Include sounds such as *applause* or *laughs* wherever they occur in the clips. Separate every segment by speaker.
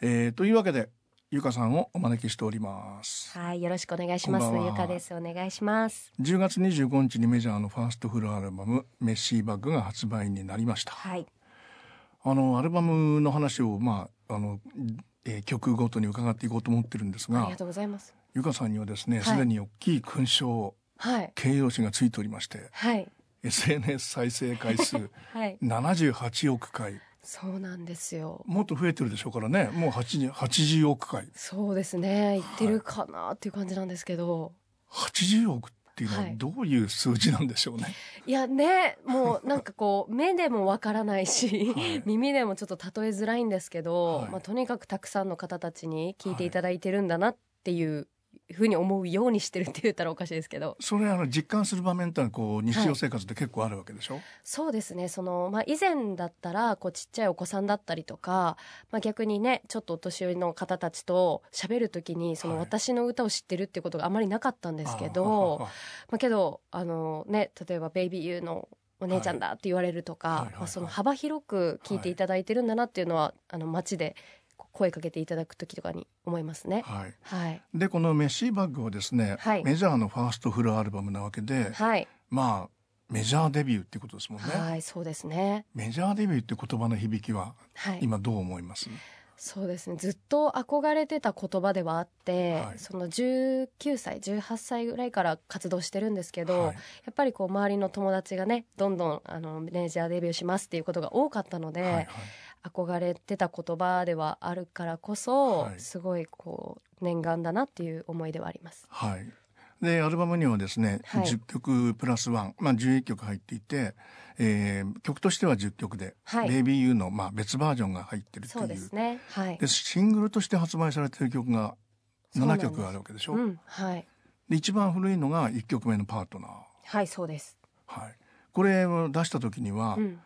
Speaker 1: えー、というわけでゆかさんをお招きしております。
Speaker 2: はいよろしくお願いします。ゆかです。お願いします。
Speaker 1: 10月25日にメジャーのファーストフルアルバムメッシーバッグが発売になりました。
Speaker 2: はい。
Speaker 1: あのアルバムの話をまああの、えー曲ごとに伺っていこうと思ってるんですが
Speaker 2: ありがとうございます。
Speaker 1: ゆかさんにはですね
Speaker 2: はい。
Speaker 1: すでに大きい勲章
Speaker 2: はい。
Speaker 1: 形容詞がついておりまして
Speaker 2: はい。
Speaker 1: SNS 再生回数 *laughs*
Speaker 2: はい。
Speaker 1: 78億回
Speaker 2: そうなんですよ。
Speaker 1: もっと増えてるでしょうからね。もう80 80億回。
Speaker 2: そうですね。言ってるかなっていう感じなんですけど、
Speaker 1: 80億っていうのは
Speaker 2: はい。
Speaker 1: どういう数字なんでしょうね、
Speaker 2: い、やねもうなんかこう目でもわからないし、
Speaker 1: はい。
Speaker 2: 耳でもちょっと例えづらいんですけど、
Speaker 1: はい。
Speaker 2: まあ、とにかくたくさんの方たちに聞いていただいてるんだなっていうふうに思うようにしてるって言ったらおかしいですけど。
Speaker 1: それあの実感する場面ってのはこう日常生活で結構あるわけでしょ、
Speaker 2: そうですね。その、まあ、以前だったらこうちっちゃいお子さんだったりとか、まあ、逆にねちょっとお年寄りの方たちと喋る時にその
Speaker 1: はい。
Speaker 2: 私の歌を知ってるっていうことがあまりなかったんですけど、
Speaker 1: あ
Speaker 2: まあ、けどあの、ね、例えば「ベイビーユーのお姉ちゃんだ」って言われるとか、
Speaker 1: はいはいはいはい。
Speaker 2: まあ、その幅広く聞いていただいてるんだなっていうのは、あの街で声かけていただく時とかに思いますね。
Speaker 1: はい、
Speaker 2: はい、
Speaker 1: でこの「メッシーバッグ」はですね、
Speaker 2: はい。
Speaker 1: メジャーのファーストフルアルバムなわけで、
Speaker 2: はい。
Speaker 1: まあメジャーデビューってことですもんね、
Speaker 2: はい、そうですね。
Speaker 1: メジャーデビューって言葉の響きは
Speaker 2: はい、
Speaker 1: 今どう思います、
Speaker 2: そうですね。ずっと憧れてた言葉ではあって、
Speaker 1: はい。
Speaker 2: その19歳18歳ぐらいから活動してるんですけど、
Speaker 1: はい。
Speaker 2: やっぱりこう周りの友達がねどんどんあのメジャーデビューしますっていうことが多かったので、
Speaker 1: はいはい
Speaker 2: 憧れてた言葉ではあるからこそ、
Speaker 1: はい
Speaker 2: すごいこう念願だなっていう思いではあります。
Speaker 1: はい。で、アルバムにはですね、
Speaker 2: はい
Speaker 1: 10曲プラスワン、まあ11曲入っていて、えー曲としては10曲で、
Speaker 2: はい
Speaker 1: ベイビーユーの、まあ、別バージョンが入ってるっていう。
Speaker 2: そうですね。はい。
Speaker 1: でシングルとして発売されている曲が7
Speaker 2: そうなんです
Speaker 1: 曲あるわけでしょ？
Speaker 2: うん、はい。
Speaker 1: で、一番古いのが1曲目のパートナー。
Speaker 2: はい、そうです。
Speaker 1: はい。これを出した時には、
Speaker 2: うん。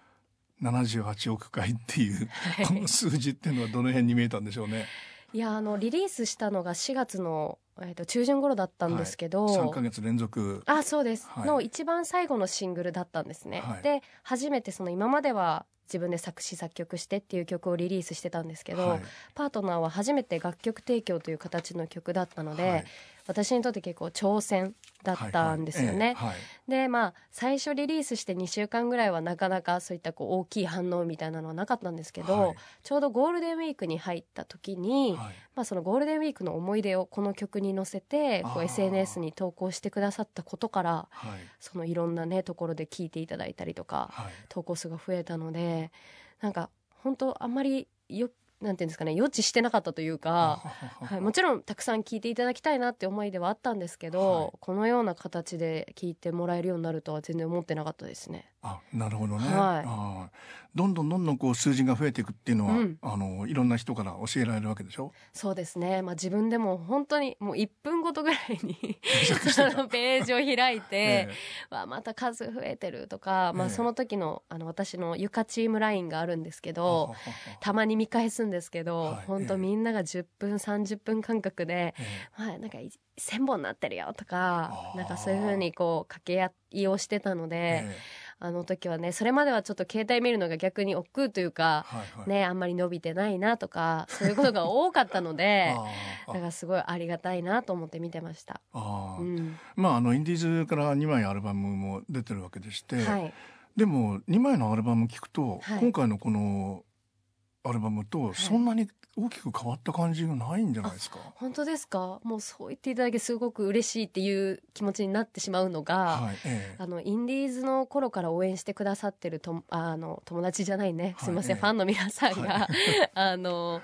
Speaker 1: 78億回っていう、
Speaker 2: はい。
Speaker 1: この数字っていうのはどの辺に見えたんでしょうね。
Speaker 2: いや、あの、リリースしたのが4月の、えっ、と、中旬頃だったんですけど、
Speaker 1: 3ヶ月連続。
Speaker 2: あそうです、
Speaker 1: はい。
Speaker 2: の一番最後のシングルだったんですね、
Speaker 1: はい。
Speaker 2: で初めてその今までは自分で作詞作曲してっていう曲をリリースしてたんですけど、
Speaker 1: はい。
Speaker 2: パートナーは初めて楽曲提供という形の曲だったので、
Speaker 1: はい
Speaker 2: 私にとって結構挑戦だったんですよね、
Speaker 1: はいはいえ
Speaker 2: でまあ最初リリースして2週間ぐらいはなかなかそういったこう大きい反応みたいなのはなかったんですけど、
Speaker 1: はい。
Speaker 2: ちょうどゴールデンウィークに入った時に、
Speaker 1: はい。
Speaker 2: まあ、そのゴールデンウィークの思い出をこの曲に乗せてこう SNS に投稿してくださったことから
Speaker 1: はい。
Speaker 2: そのいろんなねところで聞いていただいたりとか
Speaker 1: はい。
Speaker 2: 投稿数が増えたのでなんか本当あんまりよなんていうんですかね予知してなかったというか、*laughs* はい、もちろんたくさん聞いていただきたいなって思いではあったんですけど、
Speaker 1: はい
Speaker 2: このような形で聞いてもらえるようになるとは全然思ってなかったですね。
Speaker 1: あなるほどね、
Speaker 2: はい。
Speaker 1: あー。どんどんどんどんこう数字が増えていくっていうのは、
Speaker 2: うん。
Speaker 1: あのいろんな人から教えられるわけでしょ？
Speaker 2: そうですね、まあ、自分でも本当にもう1分ごとぐらいにそ *laughs* のページを開いて、*laughs*
Speaker 1: え
Speaker 2: わあまた数増えてるとか、まあ、
Speaker 1: ええ。
Speaker 2: その時のあの私のゆかチームラインがあるんですけ
Speaker 1: え
Speaker 2: どたまに見返すんですけど、
Speaker 1: はい
Speaker 2: 本当
Speaker 1: ええ。
Speaker 2: みんなが10分30分間隔で
Speaker 1: え「
Speaker 2: はい、なんかい1,000本なってるよ」とかなんかそういうふうにこう掛け合いをしてたの
Speaker 1: え
Speaker 2: で、
Speaker 1: え
Speaker 2: あの時はねそれまではちょっと携帯見るのが逆に億劫というか、
Speaker 1: はいはい。
Speaker 2: ね、あんまり伸びてないなとかそういうことが多かったので *laughs* だからすごいありがたいなと思って見てました。
Speaker 1: あー。
Speaker 2: うん。
Speaker 1: まああのインディーズから2枚アルバムも出てるわけでして、
Speaker 2: はい、
Speaker 1: でも2枚のアルバム聞くと、
Speaker 2: はい。
Speaker 1: 今回のこのアルバムと
Speaker 2: い。
Speaker 1: そんなに大きく変わった感じがないんじゃないですか、
Speaker 2: 本当ですか？もうそう言っていただけすごく嬉しいっていう気持ちになってしまうのが、
Speaker 1: はいええ。
Speaker 2: あのインディーズの頃から応援してくださってるとあの友達じゃないね。すみません、
Speaker 1: はい
Speaker 2: ファンの皆さんが、
Speaker 1: は *laughs*
Speaker 2: あの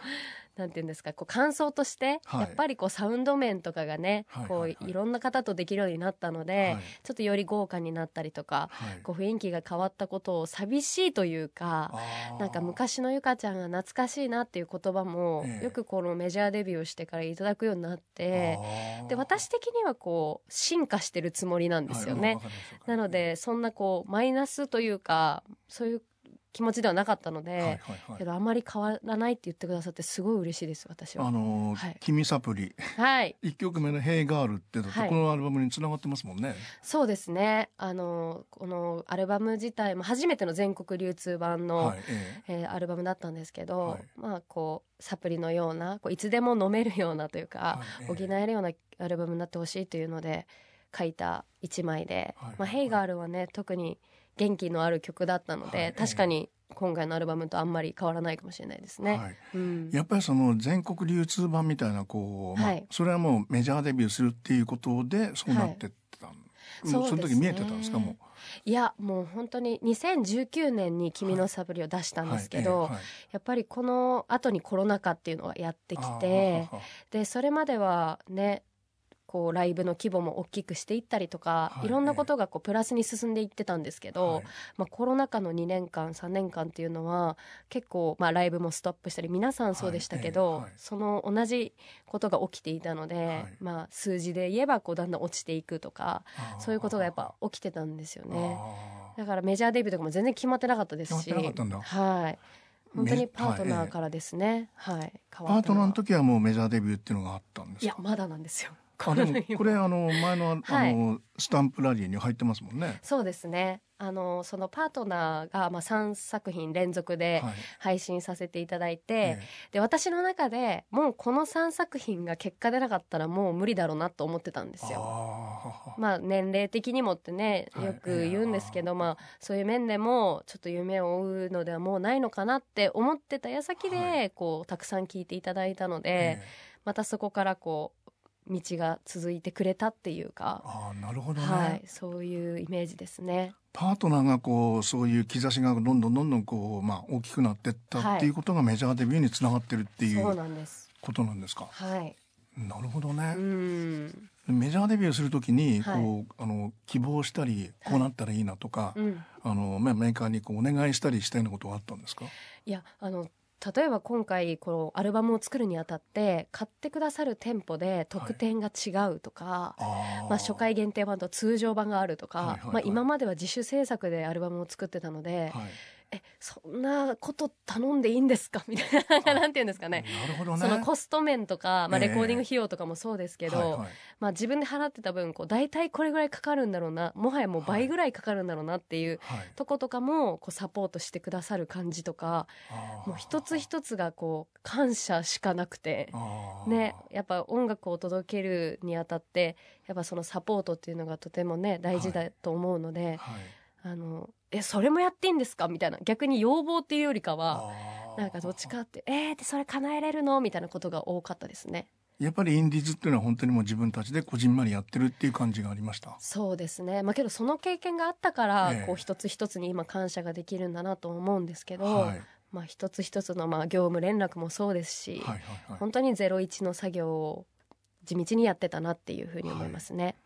Speaker 2: なんていうんですかこう感想として、
Speaker 1: はい。
Speaker 2: やっぱりこうサウンド面とかがね、
Speaker 1: はい
Speaker 2: こ
Speaker 1: はいうはい。
Speaker 2: いろんな方とできるようになったので、
Speaker 1: はい。
Speaker 2: ちょっとより豪華になったりとか、
Speaker 1: はい。
Speaker 2: こう雰囲気が変わったことを寂しいというか。なんか昔のゆかちゃんが懐かしいなっていう言葉も、
Speaker 1: ええ。
Speaker 2: よくこのメジャーデビューをしてからいただくようになって、で私的にはこう進化してるつもりなんですよね。なのでそんなこうマイナスというかそういう気持ちではなかったので、
Speaker 1: はいはいはい。
Speaker 2: けどあまり変わらないって言ってくださってすごい嬉しいです私は。
Speaker 1: あのー
Speaker 2: はい。
Speaker 1: 君サプリ。
Speaker 2: はい。*laughs*
Speaker 1: 一曲目の「ヘイガール」ってだと
Speaker 2: はい。
Speaker 1: このアルバムにつながってますもんね。
Speaker 2: そうですね。あのこのアルバム自体も初めての全国流通版の、
Speaker 1: はいえ
Speaker 2: え。ーアルバムだったんですけど、
Speaker 1: はい。
Speaker 2: まあこうサプリのようなこういつでも飲めるようなというか、
Speaker 1: はい
Speaker 2: 補えるようなアルバムになってほしいというので書いた一枚で「
Speaker 1: はい
Speaker 2: まあ、ヘイガール」はね特に元気のある曲だったので、
Speaker 1: はい。
Speaker 2: 確かに今回のアルバムとあんまり変わらないかもしれないですね。
Speaker 1: はい。
Speaker 2: うん、
Speaker 1: やっぱりその全国流通版みたいなこう、まあ
Speaker 2: はい。
Speaker 1: それはもうメジャーデビューするっていうことでそうなってった、もう
Speaker 2: そうですね。
Speaker 1: その時見えてたんですかも
Speaker 2: いやもう本当に2019年に「君のサプリ」を出したんですけど、
Speaker 1: はいええはい。
Speaker 2: やっぱりこの後にコロナ禍っていうのがやってきてでそれまではねこうライブの規模も大きくしていったりとか、
Speaker 1: はい。
Speaker 2: い、ろんなことがこうプラスに進んでいってたんですけど、
Speaker 1: はい。
Speaker 2: まあ、コロナ禍の2年間3年間っていうのは結構、まあ、ライブもストップしたり皆さんそうでしたけど、
Speaker 1: はい。
Speaker 2: その同じことが起きていたので、
Speaker 1: はい。
Speaker 2: まあ、数字で言えばこうだんだん落ちていくとかそういうことがやっぱ起きてたんですよね。だからメジャーデビューとかも全然決まってなかったですし。はい。本当にパートナ
Speaker 1: はい。
Speaker 2: ーからですね、はい。変わ
Speaker 1: パートナーの時はもうメジャーデビューっていうのがあったんですか？
Speaker 2: いやまだなんですよ *laughs* こ
Speaker 1: れあの前のあ
Speaker 2: はい。
Speaker 1: のスタンプラリーに入ってますもんね。
Speaker 2: そうですね。あのそのパートナーが、まあ、3作品連続で
Speaker 1: はい。
Speaker 2: 配信させていただいて、
Speaker 1: え
Speaker 2: で私の中でもうこの3作品が結果出なかったらもう無理だろうなと思ってたんです
Speaker 1: え
Speaker 2: よ。
Speaker 1: あー。
Speaker 2: まあ年齢的にもってね
Speaker 1: はい。
Speaker 2: よく言うんですけど、
Speaker 1: ええ。
Speaker 2: まあそういう面でもちょっと夢を追うのではもうないのかなって思ってた矢先で、
Speaker 1: は
Speaker 2: こうたくさん聞いていただいたので、
Speaker 1: ええ。
Speaker 2: またそこからこう道が続いてくれたっていうか、
Speaker 1: あーなるほどね、
Speaker 2: はいそういうイメージですね。
Speaker 1: パートナーがこうそういう兆しがどんどんどんどんこう、まあ、大きくなってったっていうことがメジャーデビューにつながってるってい
Speaker 2: そう
Speaker 1: う
Speaker 2: なんです。
Speaker 1: ことなんですか？
Speaker 2: はい。
Speaker 1: なるほど
Speaker 2: う
Speaker 1: ね。
Speaker 2: ん。
Speaker 1: メジャーデビューするときに
Speaker 2: はい
Speaker 1: こう、あの希望したりこうなったらいいなとか、
Speaker 2: うん。
Speaker 1: あのまあメーカーにこうお願いしたりしたようなことはあったんですか？
Speaker 2: いやあの例えば今回このアルバムを作るにあたって買ってくださる店舗で特典が違うとか、
Speaker 1: あー
Speaker 2: まあ、初回限定版と通常版があるとか、
Speaker 1: はいはいはい
Speaker 2: まあ、今までは自主制作でアルバムを作ってたので、
Speaker 1: はい。
Speaker 2: えそんなこと頼んでいいんですか？*laughs* みたいななんていうんですかね。
Speaker 1: なるほどね。
Speaker 2: そのコスト面とか、まあ、
Speaker 1: ええ
Speaker 2: レコーディング費用とかもそうですけど、
Speaker 1: はいはい
Speaker 2: まあ、自分で払ってた分こう大体これぐらいかかるんだろうなもはやもう倍ぐらいかかるんだろうなっていう
Speaker 1: はい
Speaker 2: とことかもこうサポートしてくださる感じとか
Speaker 1: あー
Speaker 2: もう一つ一つがこう感謝しかなくて。ね、やっぱ音楽を届けるにあたってやっぱそのサポートっていうのがとてもね大事だと思うので、
Speaker 1: はい。
Speaker 2: あのえそれもやっていいんですか？みたいな。逆に要望っていうよりかはなんかどっちかってえー、でそれ叶えれるの？みたいなことが多かったですね。
Speaker 1: やっぱりインディーズっていうのは本当にもう自分たちでこじんまりやってるっていう感じがありました？
Speaker 2: そうですね。まあけどその経験があったから、
Speaker 1: ええ。
Speaker 2: こう一つ一つに今感謝ができるんだなと思うんですけど、
Speaker 1: はい。
Speaker 2: まあ一つ一つのまあ業務連絡もそうですし、
Speaker 1: はいはいはい。
Speaker 2: 本当にゼロ一の作業を地道にやってたなっていうふうに思いますね。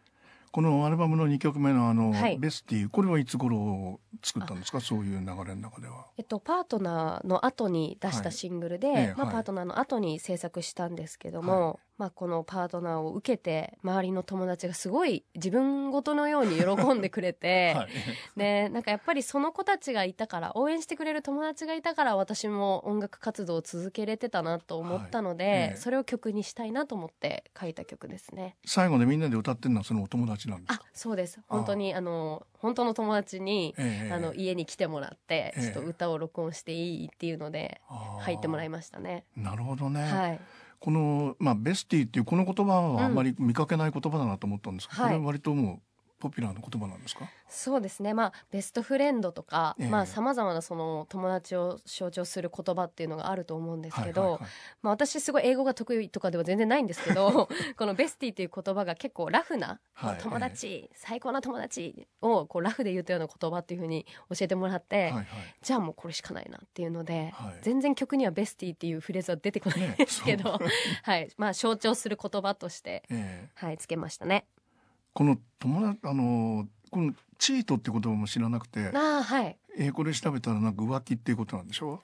Speaker 1: このアルバムの2曲目のあの、
Speaker 2: はい。
Speaker 1: ベスティこれはいつ頃作ったんですか？そういう流れの中では。
Speaker 2: えっと、パートナーの後に出したシングルで、まあ、
Speaker 1: はい。ええはい
Speaker 2: パートナーの後に制作したんですけども、
Speaker 1: は
Speaker 2: まあ、このパートナーを受けて周りの友達がすごい自分ごとのように喜んでくれて、*laughs*
Speaker 1: はい。
Speaker 2: でなんかやっぱりその子たちがいたから応援してくれる友達がいたから私も音楽活動を続けれてたなと思ったので、
Speaker 1: はいええ
Speaker 2: それを曲にしたいなと思って書いた曲ですね。
Speaker 1: 最後でみんなで歌ってるのはそのお友達なんです
Speaker 2: あ
Speaker 1: か。
Speaker 2: そうです本当にあの本当の友達に、
Speaker 1: ええ
Speaker 2: あの家に来てもらって、
Speaker 1: ええ
Speaker 2: ちょっと歌を録音していいっていうので入ってもらいましたね。
Speaker 1: なるほどね。
Speaker 2: はい。
Speaker 1: このまあベスティっていうこの言葉はあんまり見かけない言葉だなと思ったんですけど、
Speaker 2: はい。
Speaker 1: これは割ともうポピュラーな言葉なんですか？
Speaker 2: そうですね。まあベストフレンドとか、
Speaker 1: ええ
Speaker 2: まあ様々なその友達を象徴する言葉っていうのがあると思うんですけど、まあ私すごい英語が得意とかでは全然ないんですけど、*laughs* このベスティっていう言葉が結構ラフな、
Speaker 1: はい
Speaker 2: 友達、最高な友達をこうラフで言ったような言葉っていうふうに教えてもらって、
Speaker 1: はいはい。
Speaker 2: じゃあもうこれしかないなっていうので、
Speaker 1: はい
Speaker 2: 全然曲にはベスティっていうフレーズは出てこないんですけど、
Speaker 1: そう
Speaker 2: はい。まあ象徴する言葉として、
Speaker 1: ええ
Speaker 2: はい、つけましたね。
Speaker 1: この友達あのこのチートって言葉も知らなくて、
Speaker 2: ああ、はい。
Speaker 1: えーこれ調べたらなんか浮気っていうことなんでしょ？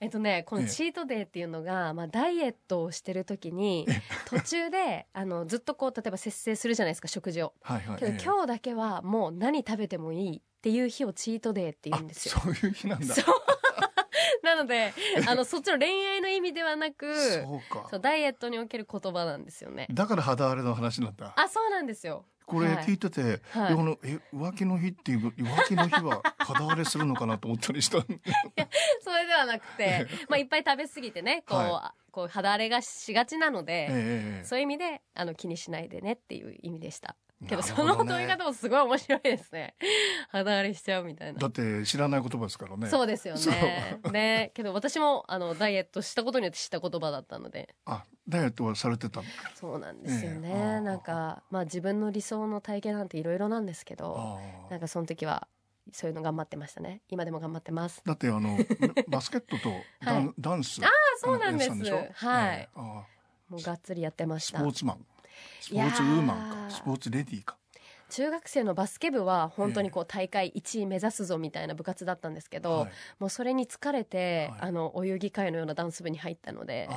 Speaker 2: えっとね、この
Speaker 1: ええ
Speaker 2: チートデーっていうのが、まあ、ダイエットをしてる時に、途中で、あの、ずっとこう、例えば節制するじゃないですか、食事を。
Speaker 1: はいはい。
Speaker 2: けど、
Speaker 1: ええ。
Speaker 2: 今日だけはもう何食べてもいいっっていう日をチートデーって言うんですよ。
Speaker 1: あそういう日なんだ。
Speaker 2: そう。*laughs* なのであのそっちの恋愛の意味ではなく
Speaker 1: そうか。
Speaker 2: そうダイエットにおける言葉なんですよね。
Speaker 1: だから肌荒れの話なんだ。
Speaker 2: あそうなんですよ
Speaker 1: これ
Speaker 2: はい。
Speaker 1: 聞いてて、
Speaker 2: はい。
Speaker 1: のえ浮気の日っていう浮気の日は肌荒れするのかなと思ったりした *laughs*
Speaker 2: それではなくて、*laughs* まあ、いっぱい食べ過ぎてねこう,、
Speaker 1: は
Speaker 2: こう肌荒れがしがちなので、
Speaker 1: ええ。
Speaker 2: そういう意味であの気にしないでねっていう意味でしたけど
Speaker 1: なる
Speaker 2: その問い方もすごい面白いですね。肌荒れしちゃうみたいな。
Speaker 1: だって知らない言葉ですからね。
Speaker 2: そうですよね。ね。けど私もあのダイエットしたことによって知った言葉だったので。
Speaker 1: あダイエットはされてたの？
Speaker 2: そうなんですよね、
Speaker 1: ええ。ああ。
Speaker 2: なんかまあ自分の理想の体型なんていろいろなんですけど
Speaker 1: ああ。
Speaker 2: なんかその時はそういうの頑張ってましたね。今でも頑張ってます。
Speaker 1: だってあの *laughs* バスケットとダン,、
Speaker 2: はい。
Speaker 1: ダンス。
Speaker 2: あそうなんです。
Speaker 1: で
Speaker 2: はい。
Speaker 1: ええ。あ
Speaker 2: もうがっつりやってま
Speaker 1: あス
Speaker 2: した。
Speaker 1: ポーツマンスポーツウーマンかスポーツレディーか。
Speaker 2: 中学生のバスケ部は本当にこう大会1位目指すぞみたいな部活だったんですけど、
Speaker 1: はい。
Speaker 2: もうそれに疲れて、
Speaker 1: はい。
Speaker 2: あのお遊戯会のようなダンス部に入ったので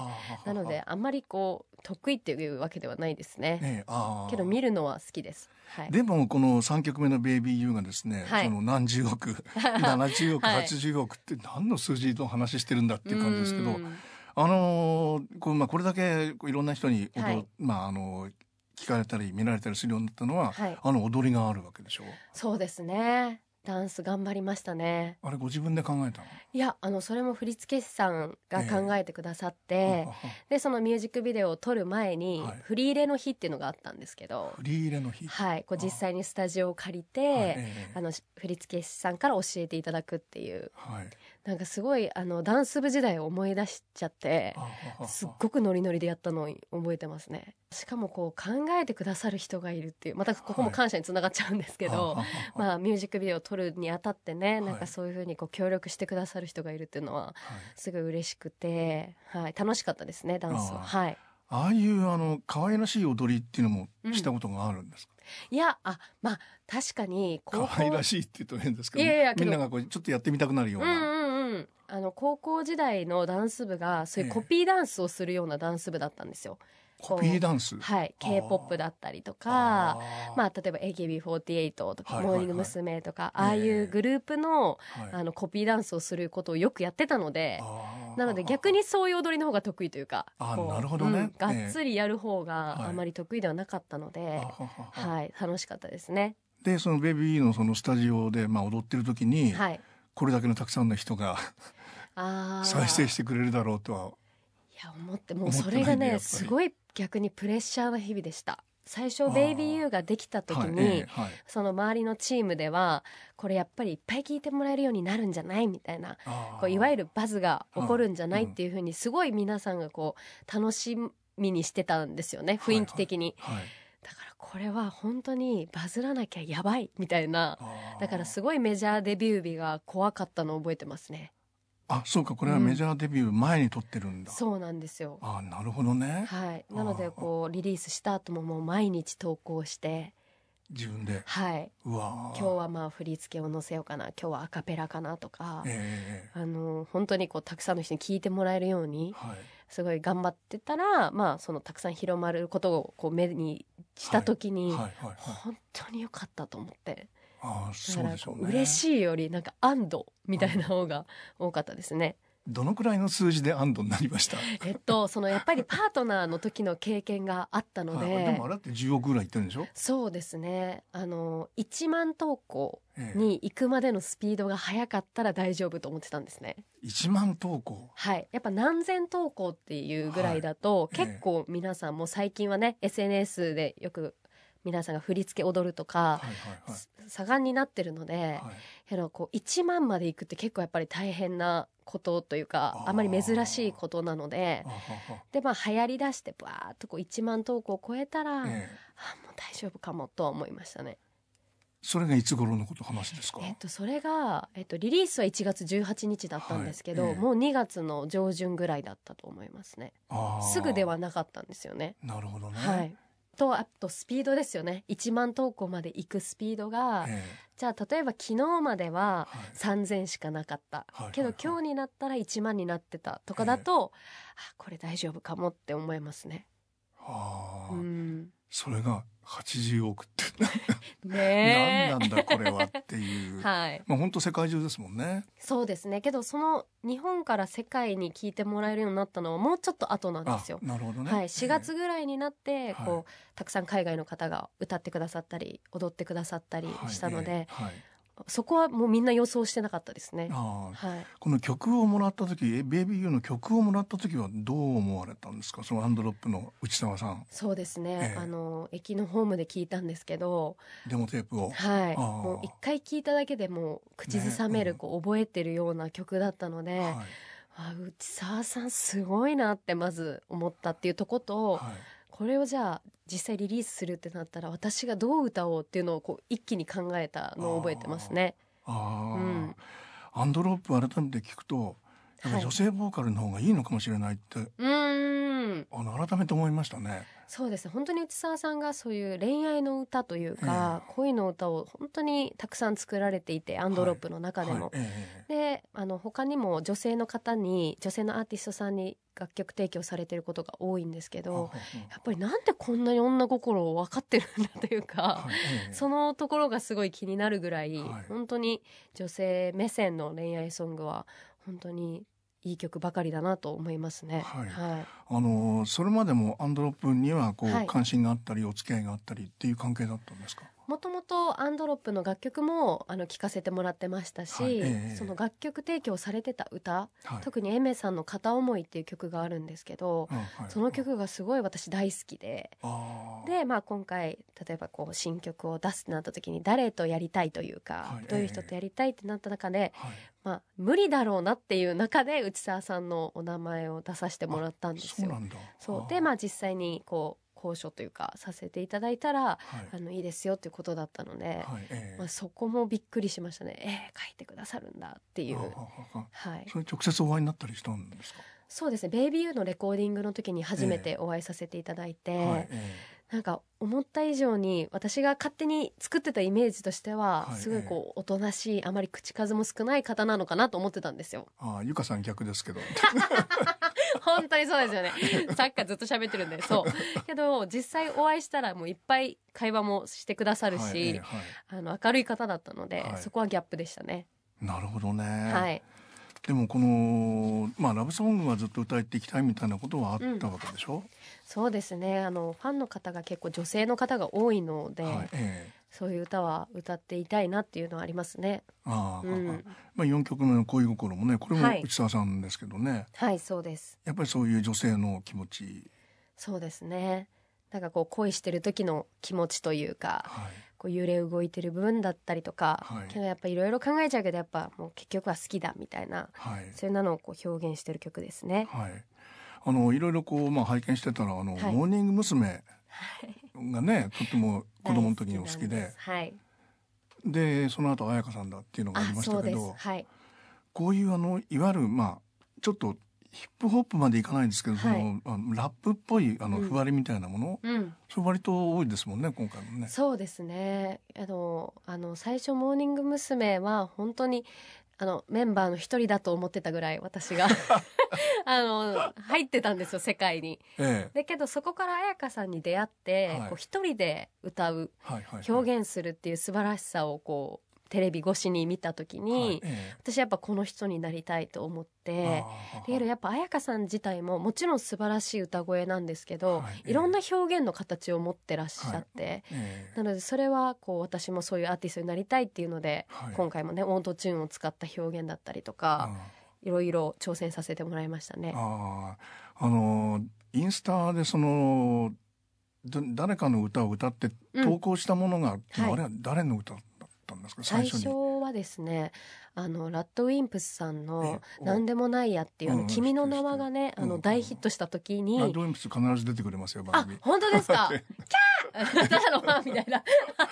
Speaker 2: なのであんまりこう得意っていうわけではないですね、
Speaker 1: え
Speaker 2: けど見るのは好きです。はい。
Speaker 1: でもこの3曲目の「ベイビーユーがですね、
Speaker 2: はい。
Speaker 1: その何十億 *laughs* 70億、
Speaker 2: はい
Speaker 1: 80億って何の数字の話してるんだっていう感じですけど
Speaker 2: うん
Speaker 1: あのーこうまあ、これだけこういろんな人に踊、
Speaker 2: はい。
Speaker 1: まああの聞かれたり見られたりするようになったのは、
Speaker 2: はい。
Speaker 1: あの踊りがあるわけでしょ？
Speaker 2: そうですね。ダンス頑張りましたね。
Speaker 1: あれご自分で考えたの？
Speaker 2: いやあのそれも振付師さんが考えてくださって、
Speaker 1: ああ。
Speaker 2: でそのミュージックビデオを撮る前に、
Speaker 1: はい。
Speaker 2: 振り入れの日っていうのがあったんですけど
Speaker 1: 振り入れの日、
Speaker 2: はい。こう実際にスタジオを借りて、
Speaker 1: はい。ええ。
Speaker 2: あの振付師さんから教えていただくっていう
Speaker 1: はい
Speaker 2: なんかすごいあのダンス部時代を思い出しちゃってすっごくノリノリでやったのを覚えてますね。しかもこう考えてくださる人がいるっていうまたここも感謝につながっちゃうんですけど、
Speaker 1: あああ
Speaker 2: まあミュージックビデオを撮るにあたってね、
Speaker 1: い。
Speaker 2: なんかそういうふうにこう協力してくださる人がいるっていうのは
Speaker 1: はい。
Speaker 2: すごい嬉しくて、はい、楽しかったですねダンスは。
Speaker 1: ああ
Speaker 2: はい。
Speaker 1: ああいうあの可愛らしい踊りっていうのもしたことがあるんですか、
Speaker 2: いやあまあ確かに
Speaker 1: 可愛らしいって言うと変ですけど
Speaker 2: いやいや
Speaker 1: みんながこうちょっとやってみたくなるよう
Speaker 2: うんう
Speaker 1: な、
Speaker 2: んうんあの高校時代のダンス部がそういうコピーダンスをするようなダンス部だったんですよ。
Speaker 1: コピーダンス？
Speaker 2: はい、
Speaker 1: あー
Speaker 2: K-POP だったりとか
Speaker 1: あ
Speaker 2: まあ例えば AKB48 とか、
Speaker 1: はいはいはい。
Speaker 2: モーニング娘。とか、
Speaker 1: ええ
Speaker 2: ああいうグループの
Speaker 1: はい
Speaker 2: あのコピーダンスをすることをよくやってたのでなので逆にそういう踊りの方が得意というか
Speaker 1: あなるほどね。
Speaker 2: うんがっつりやる方
Speaker 1: はい
Speaker 2: があまり得意ではなかったので、
Speaker 1: あははは
Speaker 2: はい、楽しかったですね。
Speaker 1: でそのベビーのそのスタジオでまあ踊ってる時に、
Speaker 2: はい、
Speaker 1: これだけのたくさんの人が再生してくれるだろうとはい
Speaker 2: や思ってもうそれがねすごい逆にプレッシャーな日々でした。最初「ベイビーユーができた時に、
Speaker 1: はいええはい。
Speaker 2: その周りのチームではこれやっぱりいっぱい聞いてもらえるようになるんじゃないみたいなこういわゆるバズが起こるんじゃないっていうふうにすごい皆さんがこう楽しみにしてたんですよね雰囲気的に、
Speaker 1: はい
Speaker 2: だからこれは本当にバズらなきゃやばいみたいなだからすごいメジャーデビュー日が怖かったのを覚えてますね。
Speaker 1: あそうかこれはメジャーデビュー前に撮ってるんだ、
Speaker 2: そうなんですよ。
Speaker 1: あなるほどね。
Speaker 2: はい。なのでこうリリースした後ももう毎日投稿して。
Speaker 1: 自分で。
Speaker 2: はい。今日はまあ振り付けを載せようかな。今日はアカペラかなとか、
Speaker 1: ええ
Speaker 2: あの本当にこうたくさんの人に聞いてもらえるように。
Speaker 1: はい
Speaker 2: すごい頑張ってたらまあそのたくさん広まることをこう目にした時に、本当に良かったと思って。
Speaker 1: ああ
Speaker 2: だ
Speaker 1: そうでしょうね。
Speaker 2: 嬉しいよりなんか安堵みたいな方が多かったですね。
Speaker 1: どのくらいの数字で安堵になりました？
Speaker 2: えっとそのやっぱりパートナーの時の経験があったので、
Speaker 1: はい、でもあれだって10億ぐらいいってるんでしょ、
Speaker 2: そうですね。あの1万投稿
Speaker 1: ええ。
Speaker 2: に行くまでのスピードが速かったら大丈夫と思ってたんですね。
Speaker 1: 1万投稿？
Speaker 2: はい、やっぱ何千投稿っていうぐらいだと、
Speaker 1: はい。
Speaker 2: 結構皆さんも最近はね SNS でよく皆さんが振り付け踊るとか、盛んになってるので、
Speaker 1: はい。
Speaker 2: こう1万まで行くって結構やっぱり大変なことというか
Speaker 1: あ
Speaker 2: まり珍しいことなのででまあ流行りだしてバーッとこう1万投稿を超えたら、
Speaker 1: ええ。
Speaker 2: あもう大丈夫かもとは思いましたね。
Speaker 1: それがいつ頃のこと話ですか、
Speaker 2: えっと、それが、えっと、リリースは1月18日だったんですけど、
Speaker 1: はいええ。
Speaker 2: もう2月の上旬ぐらいだったと思いますね。すぐではなかったんですよね。
Speaker 1: なるほどね、
Speaker 2: はい。とあとスピードですよね。1万投稿まで行くスピードが、
Speaker 1: え
Speaker 2: じゃあ例えば昨日までは
Speaker 1: はい。
Speaker 2: 3,000しかなかった、
Speaker 1: はいはい
Speaker 2: けど今日になったら1万になってたとかだと、あこれ大丈夫かもって思いますね。
Speaker 1: えはあ、
Speaker 2: うん、
Speaker 1: それが80億って。
Speaker 2: ね
Speaker 1: 何なんだこれはっていう、*laughs*
Speaker 2: はい。
Speaker 1: まあ本当世界中ですもんね。
Speaker 2: そうですね。けどその日本から世界に聞いてもらえるようになったのはもうちょっと後なんですよ。
Speaker 1: あなるほどね、
Speaker 2: はい、4月ぐらいになって、
Speaker 1: はい。
Speaker 2: こうたくさん海外の方が歌ってくださったり踊ってくださったりしたので、
Speaker 1: はい。ええ。はい
Speaker 2: そこはもうみんな予想してなかったですね。はい、
Speaker 1: この曲をもらった時えベイビーユーの曲をもらった時はどう思われたんですか？そのアンドロップの内澤さん。
Speaker 2: そうですね、
Speaker 1: ええ。
Speaker 2: あの駅のホームで聞いたんですけど、
Speaker 1: デモテープを。
Speaker 2: はい、もう一回聞いただけでもう口ずさめる、
Speaker 1: ね。
Speaker 2: こう覚えてるような曲だったので、
Speaker 1: はい。
Speaker 2: あ内澤さんすごいなってまず思ったっていうとこと、
Speaker 1: はい
Speaker 2: これをじゃあ実際リリースするってなったら私がどう歌おうっていうのをこう一気に考えたのを覚えてますね。
Speaker 1: あ、
Speaker 2: うん
Speaker 1: アンドロップ改めて聞くと女性ボーカルの方がいいのかもしれないって、
Speaker 2: うーん。
Speaker 1: あの改めて思いましたね。
Speaker 2: そうです。ね本当に内澤さんがそういう恋愛の歌というか、恋の歌を本当にたくさん作られていてアンドロップの中でも。
Speaker 1: はい。え
Speaker 2: であの他にも女性の方に女性のアーティストさんに楽曲提供されてることが多いんですけ
Speaker 1: え
Speaker 2: ど
Speaker 1: は
Speaker 2: やっぱりなんでこんなに女心を分かってるんだというか、
Speaker 1: はい。ええ。
Speaker 2: そのところがすごい気になるぐらい、
Speaker 1: はい。
Speaker 2: 本当に女性目線の恋愛ソングは本当にいい曲ばかりだなと思いますね。
Speaker 1: はい
Speaker 2: はい
Speaker 1: あのそれまでもアンドロップにはこう、
Speaker 2: はい
Speaker 1: 関心があったりお付き合いがあったりっていう関係だったんですか？
Speaker 2: もともとアンドロップの楽曲もあの聴かせてもらってましたし、
Speaker 1: はい。ええ。
Speaker 2: その楽曲提供されてた歌、
Speaker 1: はい。
Speaker 2: 特にエメさんの「片思い」っていう曲があるんですけど、
Speaker 1: うんはい。
Speaker 2: その曲がすごい私大好きで。で、まあ、今回例えばこう新曲を出すってなった時に誰とやりたいというか、
Speaker 1: はい。
Speaker 2: どういう人とやりたいってなった中で、
Speaker 1: はい。
Speaker 2: まあ、無理だろうなっていう中で内澤さんのお名前を出させてもらったんですよ。
Speaker 1: そうなんだ。
Speaker 2: そう。でまあ実際にこう交渉というかさせていただいたら
Speaker 1: はい。
Speaker 2: あのいいですよっていうことだったので、
Speaker 1: はいええ。
Speaker 2: まあ、そこもびっくりしましたね。えー、書いてくださるんだっていう。
Speaker 1: あ。は
Speaker 2: い、
Speaker 1: それ直接お会いになったりしたんですか？
Speaker 2: そうですね「ベイビーユーのレコーディングの時に初めてお会いさせていただいて、
Speaker 1: はいえ
Speaker 2: なんか思った以上に私が勝手に作ってたイメージとしては、
Speaker 1: はい
Speaker 2: すごいこうおとなしいあまり口数も少ない方なのかなと思ってたんですよ。
Speaker 1: えああゆかさん逆ですけど。*laughs*
Speaker 2: 本当にそうですよね。さっきからずっと喋ってるんで、そう。けど実際お会いしたらもういっぱい会話もしてくださるし、
Speaker 1: はいええはい
Speaker 2: あの明るい方だったので、
Speaker 1: はい
Speaker 2: そこはギャップでしたね。
Speaker 1: なるほどね。
Speaker 2: はい。
Speaker 1: でもこのまあラブソングはずっと歌っていきたいみたいなことはあったわけでしょ？
Speaker 2: そうですね。あのファンの方が結構女性の方が多いので、
Speaker 1: はいええ
Speaker 2: そういう歌は歌っていたいなっていうのはありますね。
Speaker 1: ああ、
Speaker 2: うん
Speaker 1: まあ四曲目の恋心もねこれも
Speaker 2: はい
Speaker 1: 内澤さんですけどね、
Speaker 2: はい、そうです。
Speaker 1: やっぱりそういう女性の気持ち、
Speaker 2: そうですね。なんかこう恋してる時の気持ちというか、
Speaker 1: はい、
Speaker 2: こう揺れ動いてる部分だったりとか、
Speaker 1: はい
Speaker 2: けどやっぱいろいろ考えちゃうけどやっぱもう結局は好きだみたいな
Speaker 1: はい、
Speaker 2: そういうのをこう表現してる曲ですね。
Speaker 1: はい。あのいろいろこうまあ拝見してたらあの、
Speaker 2: はい
Speaker 1: モーニング娘。がねとっても子供の時にお好きです
Speaker 2: はい。
Speaker 1: でその後彩香さんだっていうのがあり
Speaker 2: あ、
Speaker 1: まし。たけど
Speaker 2: はい。
Speaker 1: こういうあのいわゆるまあちょっとヒップホップまでいかないんですけど、
Speaker 2: はい
Speaker 1: そのあのラップっぽいあの
Speaker 2: うん
Speaker 1: ふわりみたいなもの、
Speaker 2: うん。
Speaker 1: それ割と多いですもんね今回もね。
Speaker 2: そうですね。あの、あの、最初、モーニング娘。は、本当に、あの、メンバーの一人だと思ってたぐらい、私が、*laughs* あの、入ってたんですよ、世界に。
Speaker 1: ええ。
Speaker 2: だけど、そこから彩香さんに出会って、
Speaker 1: はい。
Speaker 2: こう一人で歌う、
Speaker 1: はいはいはい、
Speaker 2: 表現するっていう素晴らしさを、こう、テレビ越しに見たときに、
Speaker 1: はいえ
Speaker 2: 私やっぱこの人になりたいと思っ
Speaker 1: え
Speaker 2: て、
Speaker 1: あー
Speaker 2: だけどやっぱ彩香さん自体ももちろん素晴らしい歌声なんですけど、
Speaker 1: はい
Speaker 2: い、ろんな表現の形を持ってらっしゃって、
Speaker 1: ええ。
Speaker 2: なのでそれはこう私もそういうアーティストになりたいっていうので、
Speaker 1: はい。
Speaker 2: 今回もねオートチューンを使った表現だったりとか、いろいろ挑戦させてもらいましたね。
Speaker 1: あのインスタでそのだ誰かの歌を歌って
Speaker 2: うん
Speaker 1: 投稿したものが、
Speaker 2: はい。
Speaker 1: あれは誰の歌？たんですか？
Speaker 2: 最
Speaker 1: 最初
Speaker 2: はですねあのラッドウィンプスさんの「
Speaker 1: ええ
Speaker 2: なんでもないや」っていう「あ
Speaker 1: うん
Speaker 2: の君の名は」がねあの大ヒットした時に、
Speaker 1: ラッドウィンプス必ず出てくれますよ番
Speaker 2: あ
Speaker 1: 組。
Speaker 2: 本当ですか？キャー！*laughs* ただの？ファンみたいな。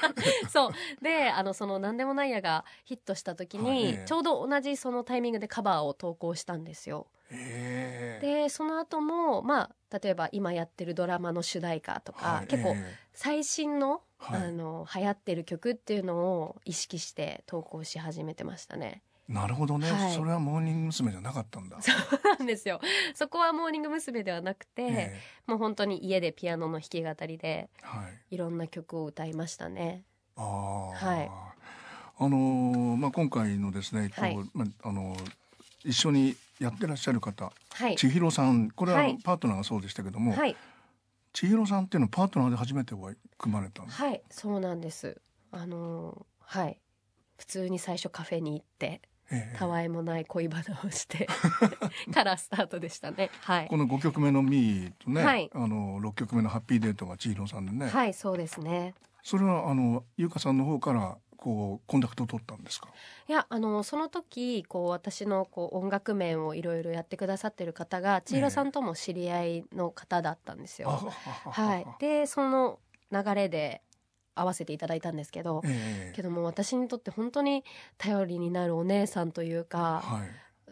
Speaker 2: *laughs* そう。であのその「なんでもないや」がヒットした時に、
Speaker 1: はいええ。
Speaker 2: ちょうど同じそのタイミングでカバーを投稿したんですよ
Speaker 1: ええ
Speaker 2: でその後もまあ例えば今やってるドラマの主題歌とか、
Speaker 1: はい
Speaker 2: 結構
Speaker 1: え
Speaker 2: 最新の,、
Speaker 1: はい
Speaker 2: あの流行ってる曲っていうのを意識して投稿し始めてましたね
Speaker 1: えなるほどね、
Speaker 2: はい
Speaker 1: それはモーニング娘。じゃなかったんだ。*laughs*
Speaker 2: そうなんですよそこはモーニング娘。ではなくて、
Speaker 1: え
Speaker 2: もう本当に家でピアノの弾き語りで
Speaker 1: えはい。
Speaker 2: いろんな曲を歌いましたね
Speaker 1: ああ。
Speaker 2: はい
Speaker 1: あのーまあ今回のですね、
Speaker 2: はい
Speaker 1: こうまああのー一緒にやってらっしゃる方、
Speaker 2: はい。
Speaker 1: 千尋さん、これは
Speaker 2: はい。
Speaker 1: パートナーがそうでしたけども、
Speaker 2: はい。
Speaker 1: 千尋さんっていうのはパートナーで初めてお会い組まれたんです。
Speaker 2: はいそうなんです。あのーはい。普通に最初カフェに行って
Speaker 1: ええ。
Speaker 2: たわいもない恋バナをして *laughs* からスタートでしたね。はい。
Speaker 1: この5曲目の「ミーとね、
Speaker 2: はい。
Speaker 1: あの6曲目の「ハッピーデート」が千尋さんでね、
Speaker 2: はいそうですね。
Speaker 1: それはあの優香さんの方からこうコンタクトを取ったんですか？
Speaker 2: いやあのその時こう私のこう音楽面をいろいろやってくださってる方が千尋さんとも知り合いの方だったんですよ。はい、でその流れで会わせていただいたんですけど、
Speaker 1: ええ。
Speaker 2: けども私にとって本当に頼りになるお姉さんというか、
Speaker 1: はい。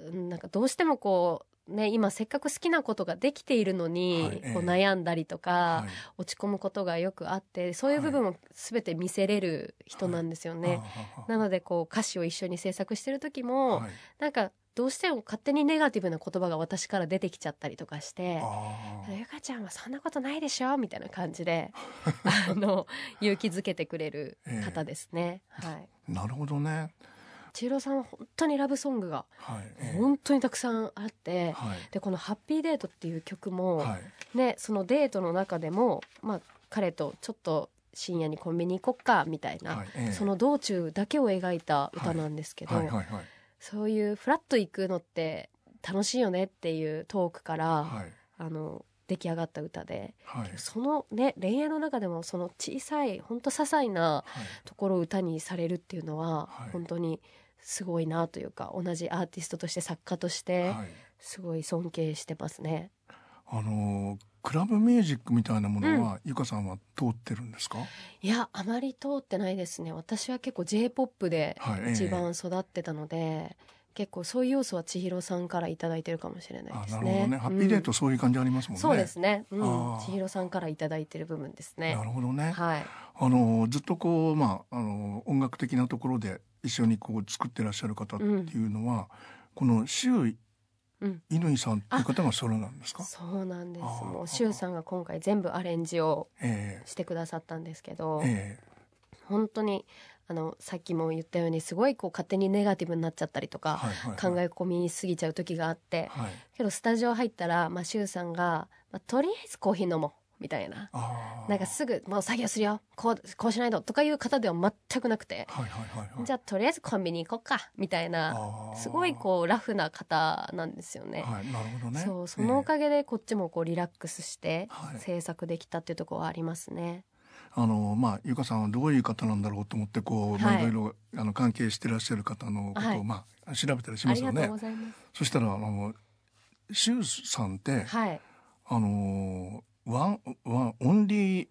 Speaker 2: うんなんかどうしてもこうね今せっかく好きなことができているのに、
Speaker 1: はいええ。
Speaker 2: こう悩んだりとか、
Speaker 1: はい。
Speaker 2: 落ち込むことがよくあってそういう部分を全て見せれる人なんですよね。なのでこう歌詞を一緒に制作してる時も、
Speaker 1: はい。
Speaker 2: なんかどうしても勝手にネガティブな言葉が私から出てきちゃったりとかして
Speaker 1: あ「
Speaker 2: ゆかちゃんはそんなことないでしょ」みたいな感じで *laughs* あの勇気づけてくれる方ですね。はい、
Speaker 1: ーなるほどね
Speaker 2: 千尋さんは本当にラブソングが本当にたくさんあって、
Speaker 1: はい。
Speaker 2: でこの「ハッピーデート」っていう曲も、
Speaker 1: はい。
Speaker 2: ね、そのデートの中でも、まあ、彼とちょっと深夜にコンビニ行こっかみたいな、その道中だけを描いた歌なんですけど、そういうフラッと行くのって楽しいよねっていうトークから、
Speaker 1: はい。
Speaker 2: あの出来上がった歌で
Speaker 1: はい。
Speaker 2: そのね恋愛の中でもその小さい本当些細な
Speaker 1: はい。
Speaker 2: ところを歌にされるっていうのは、
Speaker 1: はい。
Speaker 2: 本当にすごいなというか同じアーティストとして作家として
Speaker 1: はい。
Speaker 2: すごい尊敬してますね。
Speaker 1: あのークラブミュージックみたいなものは、ゆかさんは通ってるんですか？
Speaker 2: いやあまり通ってないですね。私は結構 j p o p で
Speaker 1: はいええ。
Speaker 2: 一番育ってたので、結構そういう要素は千尋さんから頂いてるかもしれない
Speaker 1: あ
Speaker 2: ですね。
Speaker 1: なるほどね、ハッピーデート
Speaker 2: うん
Speaker 1: そういう感じありますもんね。
Speaker 2: そうですね、う
Speaker 1: あ
Speaker 2: ん、
Speaker 1: ー
Speaker 2: 千尋さんから頂いてる部分ですね。
Speaker 1: なるほどね、
Speaker 2: はい。
Speaker 1: あのずっとこうまああの音楽的なところで一緒にこう作ってらっしゃる方っていうのは、この周
Speaker 2: うん。
Speaker 1: 乾さんっていう方がソロなんですか？
Speaker 2: そうなんです。もう周さんが今回全部アレンジを
Speaker 1: え
Speaker 2: してくださったんですけど、
Speaker 1: ええ。
Speaker 2: 本当にあのさっきも言ったようにすごいこう勝手にネガティブになっちゃったりと
Speaker 1: え
Speaker 2: か、考え込みすぎちゃう時があって
Speaker 1: はい。
Speaker 2: けどスタジオ入ったら、まあ、周さんが、まあ、とりあえずコーヒー飲もうみたいな。なんかすぐもう作業するよ。こうこうしないととかいう方では全くなくて、
Speaker 1: はいはいはいはい。
Speaker 2: じゃあとりあえずコンビニ行こうか。みたいな。すごいこうラフな方なんですよね。
Speaker 1: はいなるほどね。
Speaker 2: そうそのおかげでこっちもこうリラックスして
Speaker 1: はい。
Speaker 2: 制作できたっていうところはありますね。
Speaker 1: あのまあゆかさんはどういう方なんだろうと思ってこう、まあ、
Speaker 2: はい
Speaker 1: いろいろあの関係してらっしゃる方のことを、
Speaker 2: はい。
Speaker 1: まあ調べたりしますよね。そしたらあのシュウさんって、
Speaker 2: はい。
Speaker 1: あの one one only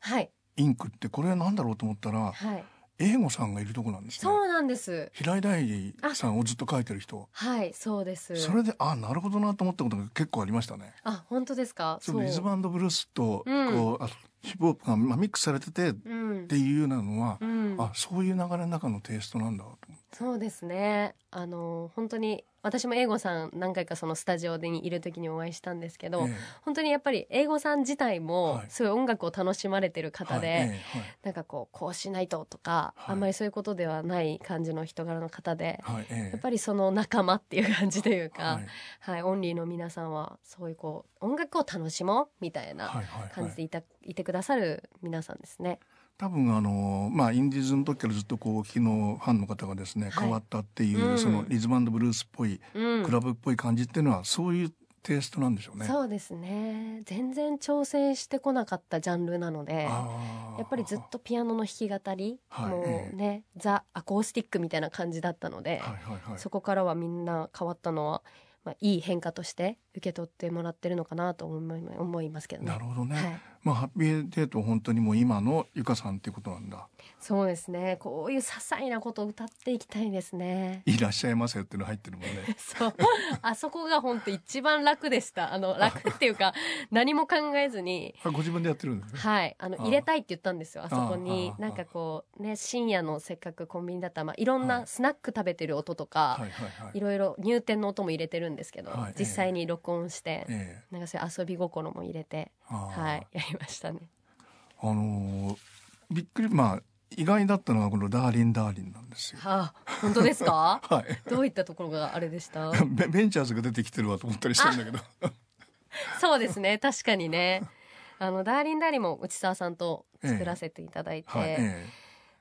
Speaker 2: はい
Speaker 1: Inc.ってこれは何だろうと思ったら
Speaker 2: はい
Speaker 1: EIGOさんがいるとこなんですね
Speaker 2: そうなんです。
Speaker 1: 平井大さんをずっと書いてる人
Speaker 2: はいそうです。
Speaker 1: それであなるほどなと思ったことが結構ありましたね
Speaker 2: あ本当ですか？
Speaker 1: そのリズムブルースと
Speaker 2: うん
Speaker 1: こう、あヒップホップが、まあ、ミックスされててっ
Speaker 2: うん。
Speaker 1: ていうようなのは、
Speaker 2: うん。
Speaker 1: あそういう流れの中のテイストなんだ。と
Speaker 2: そうですね。あの本当に私も英語さん何回かそのスタジオでにいる時にお会いしたんですけど、
Speaker 1: ええ。
Speaker 2: 本当にやっぱり英語さん自体も
Speaker 1: はい。
Speaker 2: すごい音楽を楽しまれてる方で、
Speaker 1: はい。ええ。
Speaker 2: なんかこうこうしないととか、
Speaker 1: はい。
Speaker 2: あんまりそういうことではない感じの人柄の方で、
Speaker 1: はい。
Speaker 2: やっぱりその仲間っていう感じというか、
Speaker 1: は
Speaker 2: はい。いオンリーの皆さんはそういうこう音楽を楽しもうみたいな感じでいた、い、てくださる皆さんですね。
Speaker 1: 多分あのまあインディーズの時からずっとこう昨日ファンの方がですね、
Speaker 2: はい。
Speaker 1: 変わったっていう、
Speaker 2: うん。
Speaker 1: そのリズムブルースっぽい
Speaker 2: うん。
Speaker 1: クラブっぽい感じっていうのはそういうテイストなんでしょうね。
Speaker 2: そうですね。全然挑戦してこなかったジャンルなのでやっぱりずっとピアノの弾き語り、
Speaker 1: はい。
Speaker 2: もうね、ザ・アコースティックみたいな感じだったので、
Speaker 1: はいはいはい。
Speaker 2: そこからはみんな変わったのは、まあ、いい変化として受け取ってもらってるのかなと思い思いますけどね。
Speaker 1: なるほどね、
Speaker 2: はい
Speaker 1: まあハッピーデート本当にもう今のゆかさんっていうことなんだ。
Speaker 2: そうですね。こういう些細なことを歌っていきたいですね。
Speaker 1: いらっしゃいませっていうの入ってるもんね。*laughs*
Speaker 2: そう。あそこが本当一番楽でした。あの楽っていうか何も考えずに。
Speaker 1: あご自分でやってるんですね。
Speaker 2: はい。あの
Speaker 1: あ。
Speaker 2: 入れたいって言ったんですよ。あそこに。なんかこうね深夜のせっかくコンビニだったら、まあ、いろん
Speaker 1: は
Speaker 2: ない。スナック食べてる音とか、
Speaker 1: はいはいはい。
Speaker 2: いろいろ入店の音も入れてるんですけど、
Speaker 1: はい
Speaker 2: 実際に録音して、
Speaker 1: ええ。
Speaker 2: なんかそういう遊び心も入れてはいやりましたね。
Speaker 1: あのーびっくりまあ意外だったのはこの Darling Darling なんですよ。
Speaker 2: はあ本当ですか？*laughs*
Speaker 1: はい。
Speaker 2: どういったところがあれでした？*laughs*
Speaker 1: ベベンチャーズが出てきてるわと思ったりしたんだけど。*laughs*
Speaker 2: そうですね確かにね。あの Darling Darling も内澤さんと作らせていただいて、
Speaker 1: はいえ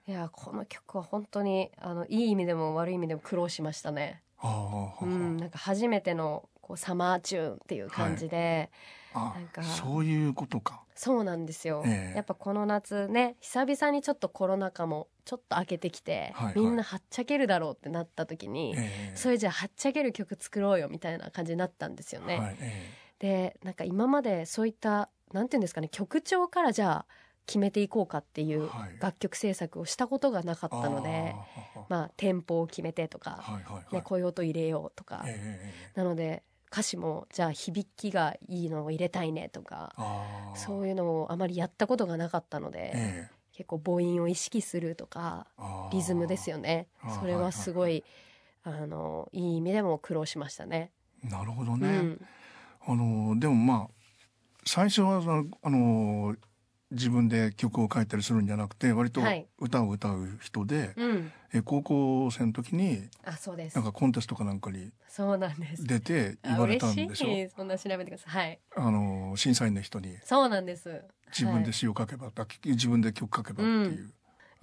Speaker 1: え。
Speaker 2: いやこの曲は本当にあのいい意味でも悪い意味でも苦労しましたね。
Speaker 1: ああ、
Speaker 2: うん、なんか初めてのこう summer tune っていう感じで、
Speaker 1: あ
Speaker 2: なんか。
Speaker 1: そういうことか。
Speaker 2: そうなんですよ、
Speaker 1: ええ。
Speaker 2: やっぱこの夏ね久々にちょっとコロナ禍もちょっと明けてきて、
Speaker 1: はいはい。
Speaker 2: みんなはっちゃけるだろうってなった時に、
Speaker 1: ええ。
Speaker 2: それじゃあはっちゃける曲作ろうよみたいな感じになったんですよね。
Speaker 1: はいえ
Speaker 2: でなんか今までそういったなんていうんですかね曲調からじゃあ決めていこうかっていう
Speaker 1: はい。
Speaker 2: 楽曲制作をしたことがなか
Speaker 1: え
Speaker 2: ったので、
Speaker 1: ああ
Speaker 2: まあテンポを決めてとか、
Speaker 1: はいはいはい。
Speaker 2: ね、こういう音入れようとか、
Speaker 1: ええ。
Speaker 2: なので歌詞もじゃあ響きがいいのを入れたいねとかそういうのをあまりやったことがなかったので、
Speaker 1: ええ。
Speaker 2: 結構母音を意識するとかリズムですよね。それはすごいあのいい意味でも苦労しましたね。
Speaker 1: なるほどね、
Speaker 2: うん、
Speaker 1: あのでもまあ最初はあの自分で曲を書いたりするんじゃなくて割と
Speaker 2: はい。
Speaker 1: 歌を歌う人で、
Speaker 2: うん、
Speaker 1: え高校生の時に
Speaker 2: あそうです。
Speaker 1: なんかコンテストかなんかに出て
Speaker 2: あ
Speaker 1: 言われたん
Speaker 2: 嬉
Speaker 1: でしょ？
Speaker 2: しい。そんな調べてください。はい。
Speaker 1: あの審査員の人に。
Speaker 2: そうなんです。
Speaker 1: 自分
Speaker 2: はい
Speaker 1: で詩を書けば、あ自分で曲書けばっていう、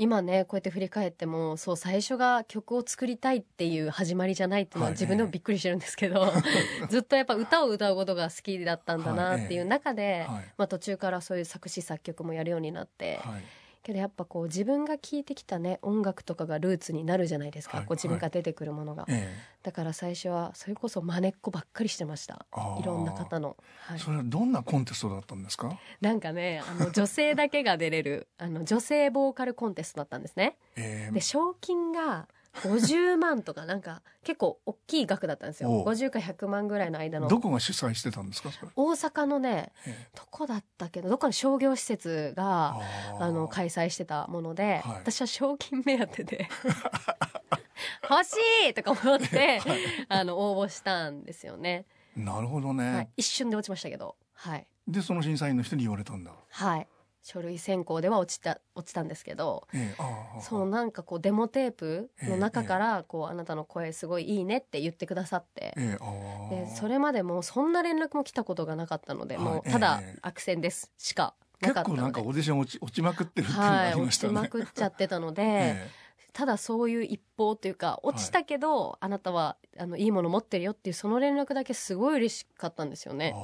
Speaker 2: 今ねこうやって振り返ってもそう最初が曲を作りたいっていう始まりじゃないっていうのは
Speaker 1: はい。
Speaker 2: 自分でもびっくりしてるんですけど、*laughs* ずっとやっぱ歌を歌うことが好きだったんだなっていう中で、
Speaker 1: はい。
Speaker 2: まあ、途中からそういう作詞作曲もやるようになって、
Speaker 1: はい
Speaker 2: けどやっぱこう自分が聴いてきたね音楽とかがルーツになるじゃないですか、
Speaker 1: はい
Speaker 2: こう自分が出てくるものが、
Speaker 1: え
Speaker 2: だから最初はそれこそ真似っこばっかりしてました。いろんな方の、はい、
Speaker 1: それはどんなコンテストだったんですか、
Speaker 2: なんかねあの *laughs* 女性だけが出れるあの女性ボーカルコンテストだったんですね。
Speaker 1: ええ。
Speaker 2: で賞金が50万とかなんか結構大きい額だったんですよ。
Speaker 1: おう。
Speaker 2: 50か100万ぐらいの間の。
Speaker 1: どこが主催してたんですか？それ、
Speaker 2: 大阪のね
Speaker 1: ええ。
Speaker 2: どこだったっけどどっかの商業施設が
Speaker 1: あ
Speaker 2: の開催してたもので、
Speaker 1: はい。
Speaker 2: 私は賞金目当てで *laughs* 欲しいとか思って、*laughs* あの応募したんですよね、
Speaker 1: なるほどね、
Speaker 2: はい、一瞬で落ちましたけど。はい。
Speaker 1: でその審査員の人に言われたんだ、
Speaker 2: はい書類選考では落ちた落ちたんですけど
Speaker 1: ええああ
Speaker 2: そうなんかこうデモテープの中からこうあなたの声すごいいいねって言ってくださって
Speaker 1: ええああ。
Speaker 2: でそれまでもうそんな連絡も来たことがなかったので
Speaker 1: はい
Speaker 2: もうただ
Speaker 1: ええ
Speaker 2: 悪戦ですしかな
Speaker 1: 結
Speaker 2: かったので。
Speaker 1: 構なんかオーディション落ち落ちまくってるっていうのが
Speaker 2: はい
Speaker 1: ありましたね、
Speaker 2: 落ちまくっちゃってたので、*laughs*
Speaker 1: え
Speaker 2: ただそういう一報というか落ちたけど、あなたはあのいいもの持ってるよっていうその連絡だけすごい嬉しかったんですよ
Speaker 1: え
Speaker 2: ね。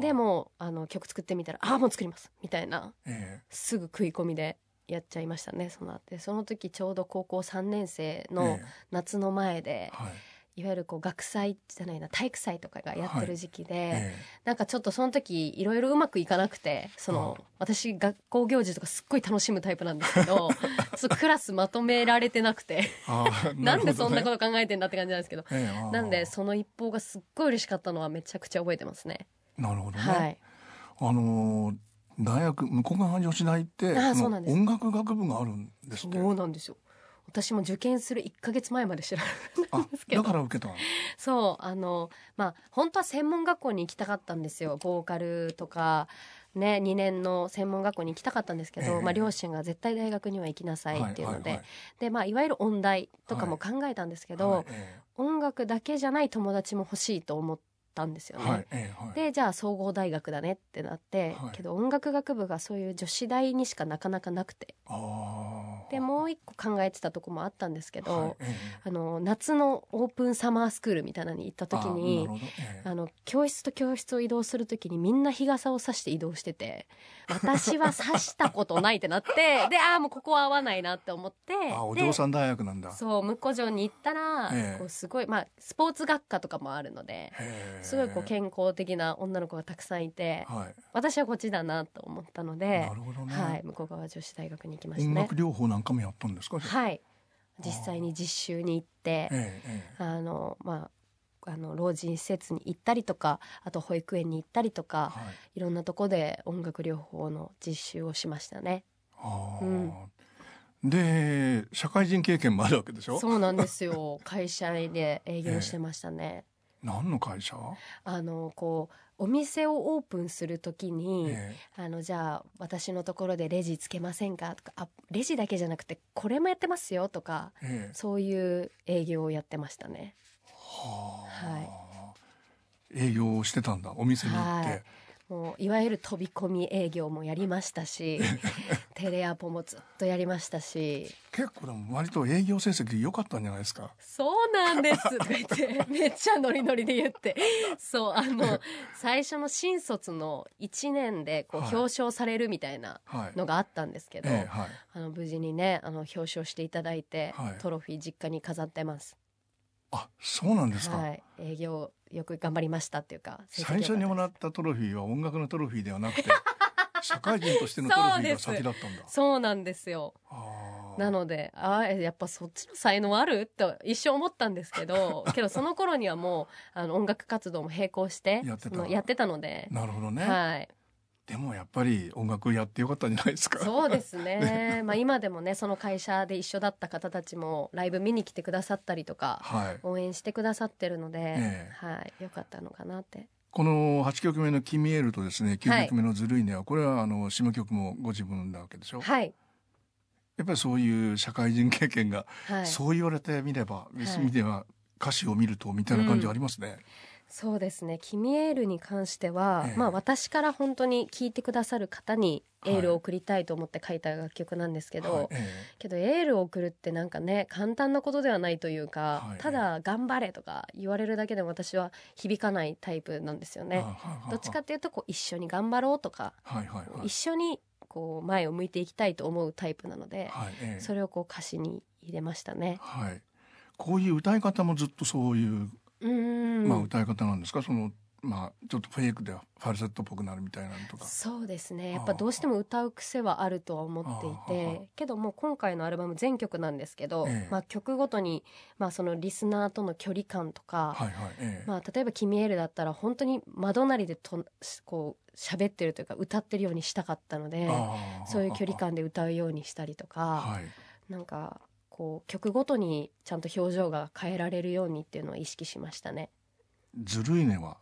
Speaker 2: でもあの曲作ってみたら「ああもう作ります」みたいな。
Speaker 1: え
Speaker 2: すぐ食い込みでやっちゃいましたねその後。でその時ちょうど高校3年生
Speaker 1: え
Speaker 2: の
Speaker 1: え
Speaker 2: 夏の前で
Speaker 1: え、はい
Speaker 2: いわゆるこう学祭じゃないな体育祭とかがやってる時期で、
Speaker 1: え
Speaker 2: なんかちょっとその時いろいろうまくいかなくてその、
Speaker 1: はい。
Speaker 2: 私学校行事とかすっごい楽しむタイプなんですけど *laughs* クラスまとめられてなくて。*laughs* なんでそんなこと考えてんだって感じなんですけど。
Speaker 1: ええああ
Speaker 2: なんでその一報がすっごい嬉しかったのはめちゃくちゃ覚えてますね。
Speaker 1: なるほどね、
Speaker 2: はい、
Speaker 1: あのー大学向こう側女子大って音楽学部があるんです
Speaker 2: そうなんですよ私も受験する1ヶ月前まで知らなかったんですけど。
Speaker 1: だから受けたの？
Speaker 2: そうあのまあ本当は専門学校に行きたかったんですよ。ボーカルとかね2年の専門学校に行きたかったんですけど、
Speaker 1: ええ。
Speaker 2: まあ、両親が絶対大学には行きなさいっていうので、
Speaker 1: はいはい。
Speaker 2: でまあ、いわゆる音大とかも考えたんですけど、
Speaker 1: はいえ。
Speaker 2: 音楽だけじゃない友達も欲しいと思ったんですよね。
Speaker 1: えはいええはい。
Speaker 2: でじゃあ総合大学だねってなって、
Speaker 1: はい。
Speaker 2: けど音楽学部がそういう女子大にしかなかなかなくて。
Speaker 1: あ
Speaker 2: でもう一個考えてたとこもあったんですけど、
Speaker 1: はいえ
Speaker 2: あの夏のオープンサマースクールみたいなのに行った時に
Speaker 1: あえ
Speaker 2: の教室と教室を移動する時にみんな日傘を差して移動してて私は差したことないってなって *laughs* でああもうここは合わないなって思って
Speaker 1: あお
Speaker 2: で
Speaker 1: 嬢さん大学なんだ。
Speaker 2: そう婿城に行ったら、
Speaker 1: ええ。
Speaker 2: こうすごいまあスポーツ学科とかもあるのですごいこう健康的な女の子がたくさんいて
Speaker 1: はい。
Speaker 2: 私はこっちだなと思ったので
Speaker 1: な、るほどね、
Speaker 2: はい、向こう側女子大学に行きました。ね
Speaker 1: 音楽。療法なんかもやったんですか、
Speaker 2: はい。実際に実習に行って
Speaker 1: ええええ。
Speaker 2: あのまああの老人施設に行ったりとかあと保育園に行ったりとか
Speaker 1: はい。
Speaker 2: いろんなとこで音楽療法の実習をしましたね。
Speaker 1: あー。
Speaker 2: うん。
Speaker 1: で社会人経験もあるわけでしょ？
Speaker 2: そうなんですよ。*laughs* 会社で営業してましたね。
Speaker 1: 何の会社、
Speaker 2: あのこうお店をオープンするときに、
Speaker 1: え
Speaker 2: あのじゃあ私のところでレジつけませんか？とかあレジだけじゃなくてこれもやってますよとか
Speaker 1: ええ。え
Speaker 2: そういう営業をやってましたね。
Speaker 1: はあ、
Speaker 2: は
Speaker 1: 営業をしてたんだ。お店に行って、
Speaker 2: はいもういわゆる飛び込み営業もやりましたし *laughs* テレアポもずっとやりましたし。
Speaker 1: 結構でも割と営業成績良かったんじゃないですか？
Speaker 2: そうなんです。とか言ってめっちゃノリノリで言って。そうあの最初の新卒の1年でこう
Speaker 1: はい。
Speaker 2: 表彰されるみたいな
Speaker 1: はい。
Speaker 2: のがあったんですけど、あの無事にねあの表彰していただいて、
Speaker 1: はい。
Speaker 2: トロフィー実家に飾ってます。
Speaker 1: あそうなんですか、
Speaker 2: はい、営業よく頑張りましたっていうか
Speaker 1: 最初にもらったトロフィーは音楽のトロフィーではなくて *laughs* 社会人としてのトロフィーが先だったんだ。
Speaker 2: そうなんですよ。なのであーやっぱそっちの才能あるって一瞬思ったんですけど *laughs* けどその頃にはもうあの音楽活動も並行して
Speaker 1: やってた。
Speaker 2: そのやってたので、
Speaker 1: なるほどね、
Speaker 2: はい
Speaker 1: でもやっぱり音楽やってよかったんじゃないですか。
Speaker 2: そうですね。*laughs* まあ今でもねその会社で一緒だった方たちもライブ見に来てくださったりとか
Speaker 1: はい。
Speaker 2: 応援してくださってるので、
Speaker 1: え
Speaker 2: はいよかったのかなって。
Speaker 1: この8曲目の「君エール」とですね9曲目の「ずるいねは」これはあの下曲もご自分なわけでしょ、
Speaker 2: はい。
Speaker 1: やっぱりそういう社会人経験が、
Speaker 2: はい。
Speaker 1: そう言われてみれば、
Speaker 2: い。
Speaker 1: 見れば歌詞を見るとみたいな感じはありますね、
Speaker 2: そうですね「君エール」に関しては、
Speaker 1: ええ。
Speaker 2: まあ、私から本当に聴いてくださる方にエールを送りたいと思って書いた楽曲なんですけど、
Speaker 1: はい。え
Speaker 2: けどエールを送るってなんかね簡単なことではないというか、
Speaker 1: はい。
Speaker 2: ただ「頑張れ」とか言われるだけでも私は響かないタイプなんですよ
Speaker 1: え
Speaker 2: ね。
Speaker 1: はいはいはい。
Speaker 2: どっちかっていうとこう一緒に頑張ろうとか、
Speaker 1: はいはいはい。
Speaker 2: 一緒にこう前を向いていきたいと思うタイプなので、
Speaker 1: はいええ。
Speaker 2: それをこう歌詞に入れましたね。
Speaker 1: はい。こういう歌い方もずっとそういう、まあ、歌い方なんですか？そのまあちょっとフェイクでファルセットっぽくなるみたいなのとか。
Speaker 2: そうですね。やっぱどうしても歌う癖はあるとは思っていてけどもう今回のアルバム全曲なんですけど、
Speaker 1: ええ。
Speaker 2: まあ、曲ごとに、まあ、そのリスナーとの距離感とか、
Speaker 1: はいはいええ。
Speaker 2: まあ、例えば「君エール」だったら本当に窓なりでとこう喋ってるというか歌ってるようにしたかったのでそういう距離感で歌うようにしたりとか、
Speaker 1: はい。
Speaker 2: なんかこう曲ごとにちゃんと表情が変えられるようにっていうのを意識しましたね。
Speaker 1: ずるいねは。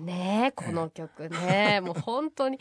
Speaker 2: ねえこの曲ね、もう本当に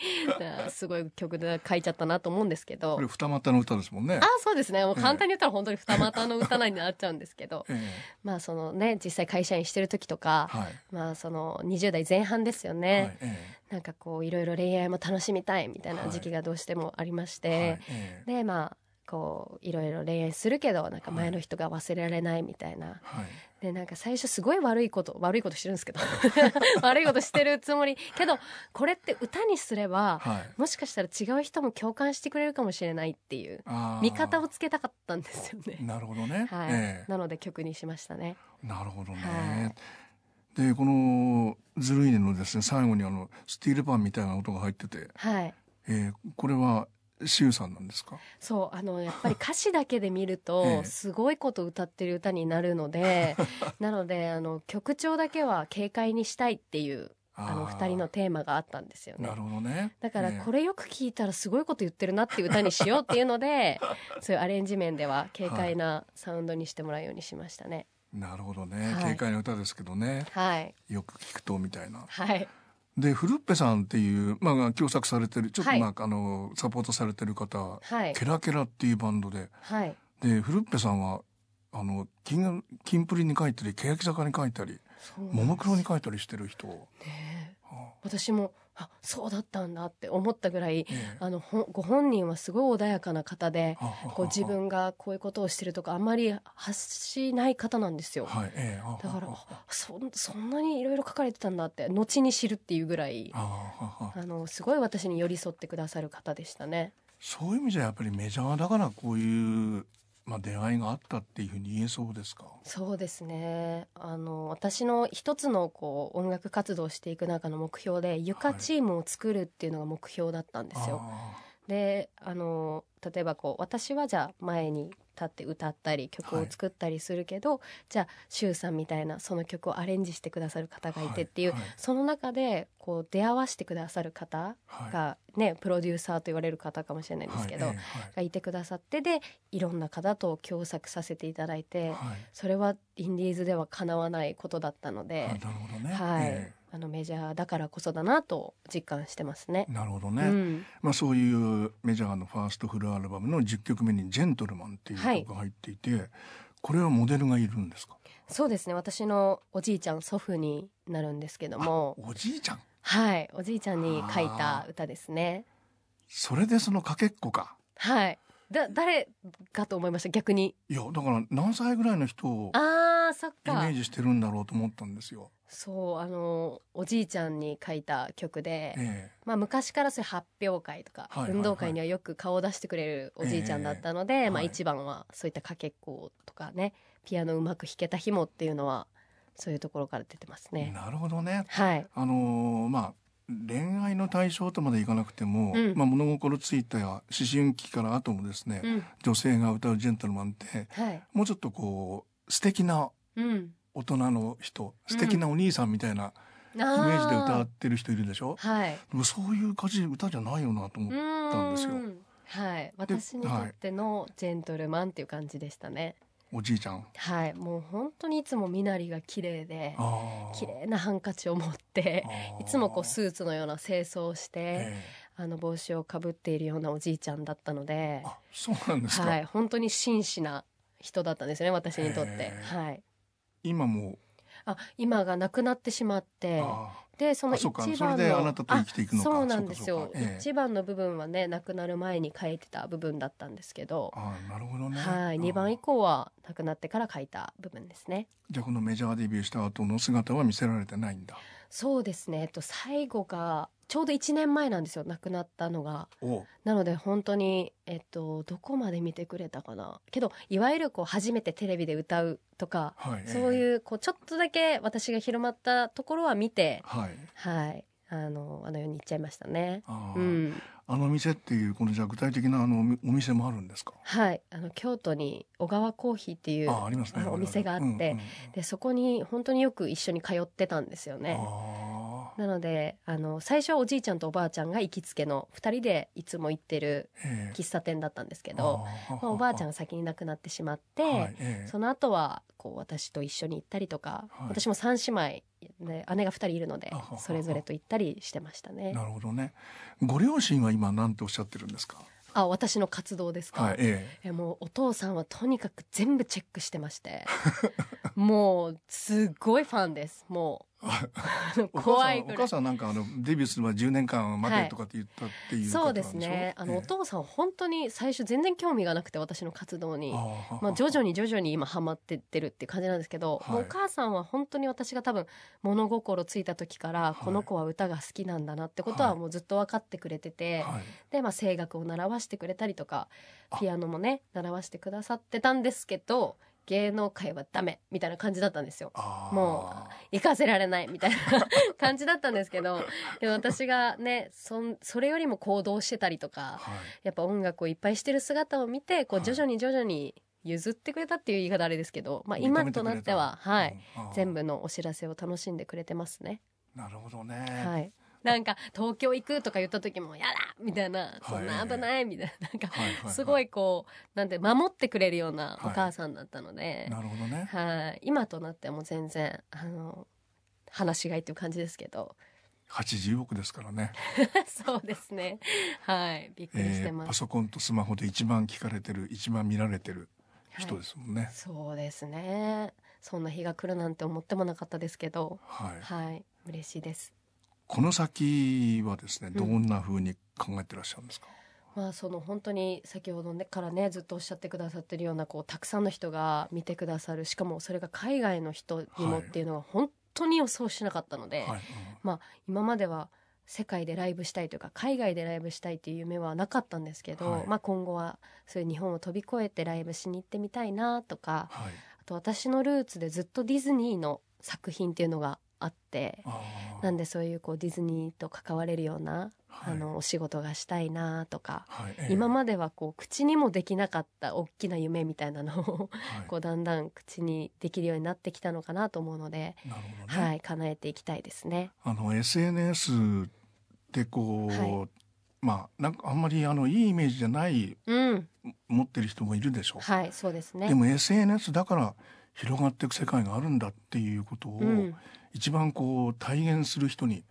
Speaker 2: あすごい曲で書いちゃったなと思うんですけど。
Speaker 1: これ二股の歌ですもんね。
Speaker 2: あそうですね。もう簡単に言ったら本当に二股の歌になっちゃうんですけど。
Speaker 1: え
Speaker 2: まあそのね実際会社員してる時とか
Speaker 1: えはい。
Speaker 2: まあその20代前半ですよね、
Speaker 1: はいえ
Speaker 2: なんかこういろいろ恋愛も楽しみたいみたいな時期がどうしてもありまして、
Speaker 1: えはいええ。
Speaker 2: でまあこういろいろ恋愛するけどなんか前の人が忘れられないみたいな、
Speaker 1: はい。
Speaker 2: でなんか最初すごい悪いこと悪いことしてるんですけど。*laughs* 悪いことしてるつもり。けどこれって歌にすれば
Speaker 1: はい。
Speaker 2: もしかしたら違う人も共感してくれるかもしれないっていう見方をつけたかったんですよね。
Speaker 1: なるほどね、
Speaker 2: はい、
Speaker 1: え
Speaker 2: なので曲にしましたね。
Speaker 1: えなるほどね、
Speaker 2: は
Speaker 1: でこの「ずるいね」のですね最後にあのスティールパンみたいな音が入ってて、
Speaker 2: はい、
Speaker 1: えーこれはシュウさんなんですか？
Speaker 2: そうあのやっぱり歌詞だけで見ると、*laughs*
Speaker 1: ええ。
Speaker 2: すごいこと歌ってる歌になるので *laughs* なのであの曲調だけは軽快にしたいっていうあの
Speaker 1: ー。
Speaker 2: 二人のテーマがあったんですよね。
Speaker 1: な。るほどね。
Speaker 2: だから
Speaker 1: ええ。
Speaker 2: これよく聞いたらすごいこと言ってるなっていう歌にしようっていうので *laughs* そういうアレンジ面では軽快なサウンドにしてもらうようにしましたね。
Speaker 1: なるほどね、
Speaker 2: はい。
Speaker 1: 軽快な歌ですけどね。
Speaker 2: はい、
Speaker 1: よく聞くとみたいな。
Speaker 2: はい、
Speaker 1: でフルッペさんっていう、まあ、共作されてるちょっと、
Speaker 2: はい。
Speaker 1: まああのサポートされてる方、
Speaker 2: はい。
Speaker 1: ケラケラっていうバンドで。
Speaker 2: はい。
Speaker 1: でフルッペさんはあの金キンプリに書いたり欅坂に書いたり
Speaker 2: そう
Speaker 1: ももクロに書いたりしてる人。
Speaker 2: ね
Speaker 1: あ。
Speaker 2: 私もあそうだったんだって思ったぐらい
Speaker 1: ええ
Speaker 2: あのほご本人はすごい穏やかな方でこう自分がこういうことをしてるとかあんまり発しない方なんですよ。
Speaker 1: はいええはは
Speaker 2: だからそんそんなにいろいろ書かれてたんだって後に知るっていうぐらい
Speaker 1: あはは
Speaker 2: あのすごい私に寄り添ってくださる方でしたね。
Speaker 1: そういう意味じゃやっぱりメジャーだからこういう、まあ、出会いがあったっていうふうに言えそうですか？
Speaker 2: そうですねあの私の一つのこう音楽活動をしていく中の目標で床チームを作るっていうのが目標だったんですよ。
Speaker 1: あ
Speaker 2: であの例えばこう私はじゃあ前に立って歌ったり曲を作ったりするけど、じゃあ周さんみたいなその曲をアレンジしてくださる方がいてっていう、
Speaker 1: はい。はい。
Speaker 2: その中でこう出会わせてくださる方
Speaker 1: はい。
Speaker 2: がね、プロデューサーと言われる方かもしれないんですけど、がいてくださってでいろんな方と共作させていただいて、
Speaker 1: はい。
Speaker 2: それはインディーズではかなわないことだったの
Speaker 1: あ
Speaker 2: で、
Speaker 1: なるほどね。
Speaker 2: はい。
Speaker 1: え
Speaker 2: あのメジャーだからこそだなと実感してますね。
Speaker 1: え。なるほどね。
Speaker 2: うん。
Speaker 1: まあそういうメジャーのファーストフルアルバムの10曲目に「ジェントルマン」っていう
Speaker 2: はい。
Speaker 1: 曲が入っていて、これはモデルがいるんですか？
Speaker 2: そうですね。私のおじいちゃん祖父になるんですけども。
Speaker 1: おじいちゃん？
Speaker 2: はい。おじいちゃんに書いた歌ですね。
Speaker 1: それでそのかけっこか。
Speaker 2: はい。だ誰かと思いました？逆に。
Speaker 1: いやだから何歳ぐらいの人を
Speaker 2: あーそっか。
Speaker 1: イメージしてるんだろうと思ったんですよ。
Speaker 2: そうあのおじいちゃんに書いた曲で、
Speaker 1: え
Speaker 2: まあ、昔からそういう発表会とか、
Speaker 1: はいはいはい。
Speaker 2: 運動会にはよく顔を出してくれるおじいちゃんだったので、まあ、
Speaker 1: はい
Speaker 2: 一番はそういったかけっことかねピアノうまく弾けた日もっていうのはそういうところから出てますね。
Speaker 1: えなるほどね。
Speaker 2: はい、
Speaker 1: あのーまあ恋愛の対象とまでいかなくても、
Speaker 2: うん。
Speaker 1: まあ、物心ついた思春期から後もですね、
Speaker 2: うん。
Speaker 1: 女性が歌う「ジェントルマン」って
Speaker 2: はい。
Speaker 1: もうちょっとこう素敵な
Speaker 2: うん、
Speaker 1: 大人の人素敵なお兄さんみたいな
Speaker 2: イ
Speaker 1: イメージで歌ってる人いるでしょ、
Speaker 2: はい。
Speaker 1: でもそういう感じ歌じゃないよなと思っったんですよ。
Speaker 2: うん。はい、私にとってのジェントルマンっていう感じでしたね。
Speaker 1: おじいちゃん。
Speaker 2: はい、もう本当にいつも身なりが綺麗で、綺麗なハンカチを持って、いつもこうスーツのような清掃をして、
Speaker 1: え
Speaker 2: あの帽子をかぶっているようなおじいちゃんだったので
Speaker 1: そうなんですか、
Speaker 2: はい、本当に真摯な人だったんですよね、私にとって。
Speaker 1: へ。ー
Speaker 2: はい。
Speaker 1: 今も
Speaker 2: あ、今が亡くなってしまって、
Speaker 1: あ
Speaker 2: でその一番の
Speaker 1: そ
Speaker 2: うなんですよ。
Speaker 1: ええ。
Speaker 2: 一番の部分はね亡くなる前に書いてた部分だったんですけど。
Speaker 1: ー、あーなるほどね。
Speaker 2: はい、2番以降は亡くなってから書いた部分ですね。
Speaker 1: じゃあこのメジャーデビューした後の姿は見せられてないんだ。
Speaker 2: そうですね、えっと、最後がちょうど1年前なんですよ亡くなったのが
Speaker 1: お
Speaker 2: なので本当にえっとどこまで見てくれたかなけどいわゆるこう初めてテレビで歌うとか
Speaker 1: はい。
Speaker 2: そう
Speaker 1: う。
Speaker 2: いうこうちょっとだけ私が広まったところは見て
Speaker 1: はい。
Speaker 2: はいあのあのように言っちゃいましたね。
Speaker 1: あー
Speaker 2: うん、
Speaker 1: あの店っていうこのじゃあ具体的なあのおお店もあるんですか？
Speaker 2: はいあの京都に小川コーヒーっていう
Speaker 1: あありますね
Speaker 2: お店があって、でそこに本当によく一緒に通ってたんですよね。
Speaker 1: あ
Speaker 2: なのであの最初はおじいちゃんとおばあちゃんが行きつけの2人でいつも行ってる喫茶店だったんですけど、まあ、おばあちゃんが先に亡くなってしまって、
Speaker 1: はいええ
Speaker 2: その後はこう私と一緒に行ったりとか、
Speaker 1: はい
Speaker 2: 私も3姉妹で姉が2人いるのでそれぞれと行ったりしてましたね。
Speaker 1: なるほどね。ご両親は今何ておっしゃってるんですか？
Speaker 2: あ私の活動ですか、
Speaker 1: はい。ええ。
Speaker 2: えもうお父さんはとにかく全部チェックしてまして *laughs* もうすごいファンですもう怖いぐらい。
Speaker 1: 母さんなんかあのデビューするまで10年間待てとかって言ったっていう
Speaker 2: そうですね。あの、
Speaker 1: ええ。
Speaker 2: お父さん本当に最初全然興味がなくて私の活動に。まあ、徐々に徐々に今ハマってってるって感じなんですけど、お母さんは本当に私が多分物心ついた時から
Speaker 1: い。
Speaker 2: この子は歌が好きなんだなってことは
Speaker 1: はい。
Speaker 2: もうずっと分かってくれてて、
Speaker 1: はい。
Speaker 2: で、まあ、声楽を習わしてくれたりとか
Speaker 1: あ。
Speaker 2: ピアノもね習わしてくださってたんですけど芸能界はダメみたいな感じだったんですよ。も行かせられないみたいな *laughs* 感じだったんですけどでも私がねそんそれよりも行動してたりとか
Speaker 1: はい。
Speaker 2: やっぱ音楽をいっぱいしてる姿を見てこう
Speaker 1: はい
Speaker 2: 徐々に徐々に譲ってくれたっていう言い方あれですけど、まあ、今となっては、はい、
Speaker 1: うん
Speaker 2: 全部のお知らせを楽しんでくれてますね。
Speaker 1: なるほどね。
Speaker 2: はい *laughs* なんか東京行くとか言った時も「やだ!」みたいな「そんな危ない」みたいななんか
Speaker 1: はいはいはい。
Speaker 2: すごいこうなんて守ってくれるような
Speaker 1: はい
Speaker 2: お母さんだったので、
Speaker 1: なるほどね。
Speaker 2: はい、今となってはもう全然あの話しがいっていう感じですけど。
Speaker 1: 80億ですからね。*laughs*
Speaker 2: そうですね。はい。びっくりして
Speaker 1: えー
Speaker 2: ます、
Speaker 1: パソコンとスマホで一番聞かれてる、一番見られてる人ですもんね。
Speaker 2: そうですね。そんな日が来るなんて思ってもなかったですけど。
Speaker 1: はい。
Speaker 2: はい。嬉しいです
Speaker 1: この先はですねどんなふうに考えてらっしゃるんですか、
Speaker 2: まあ、その本当に先ほど、ね、からねずっとおっしゃってくださってるようなこうたくさんの人が見てくださるしかもそれが海外の人にもっていうのは本当に予想しなかったので、はい。うん、まあ、今までは世界でライブしたいというか海外でライブしたいっていう夢はなかったんですけど、はい、まあ、今後はそういう日本を飛び越えてライブしに行ってみたいなとか、はい、あと私のルーツでずっとディズニーの作品っていうのがあってなんでそういうこうディズニーと関われるような、はい、あのお仕事がしたいなとか、はいえー、今まではこう口にもできなかった大きな夢みたいなのを、はい、こうだんだん口にできるようになってきたのかなと思うので、ね、はい、叶えていきたいですね。
Speaker 1: あの SNS でこう、まあなんかあんまりあのいいイメージじゃない、うん、持ってる人もいるでしょ。う。
Speaker 2: はい、そうですね。
Speaker 1: でも SNS だから広がっていく世界があるんだっていうことを、うん。一番こう体現する人に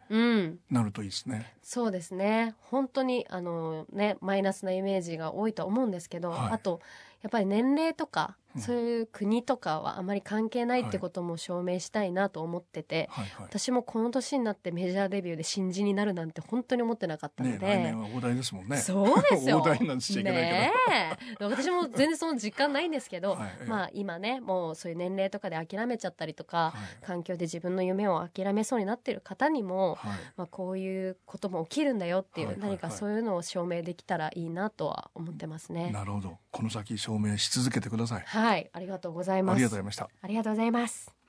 Speaker 1: なるといいですね。うん、
Speaker 2: そうですね。本当にあのねマイナスなイメージが多いと思うんですけど、はい、あとやっぱり年齢とかそういう国とかはあまり関係ないってことも証明したいなと思ってて、はいはい。はい、私もこの年になってメジャーデビューで新人になるなんて本当に思ってなかったので、ね、
Speaker 1: 来年は大台ですもんね。
Speaker 2: そうですよ。*laughs*
Speaker 1: 大台なんしちゃいけない
Speaker 2: けど、ね、私も全然その実感ないんですけど、はい、まあ今ねもうそういう年齢とかで諦めちゃったりとか、はい、環境で自分の夢を諦めそうになってる方にも、はい、まあ、こういうことも起きるんだよっていう、はいはいはい、何かそういうのを証明できたらいいなとは思ってますね。
Speaker 1: なるほど。この先証明し続けてください。
Speaker 2: はい、ありがとうございます。あり
Speaker 1: がとうございました。
Speaker 2: ありがとうございます。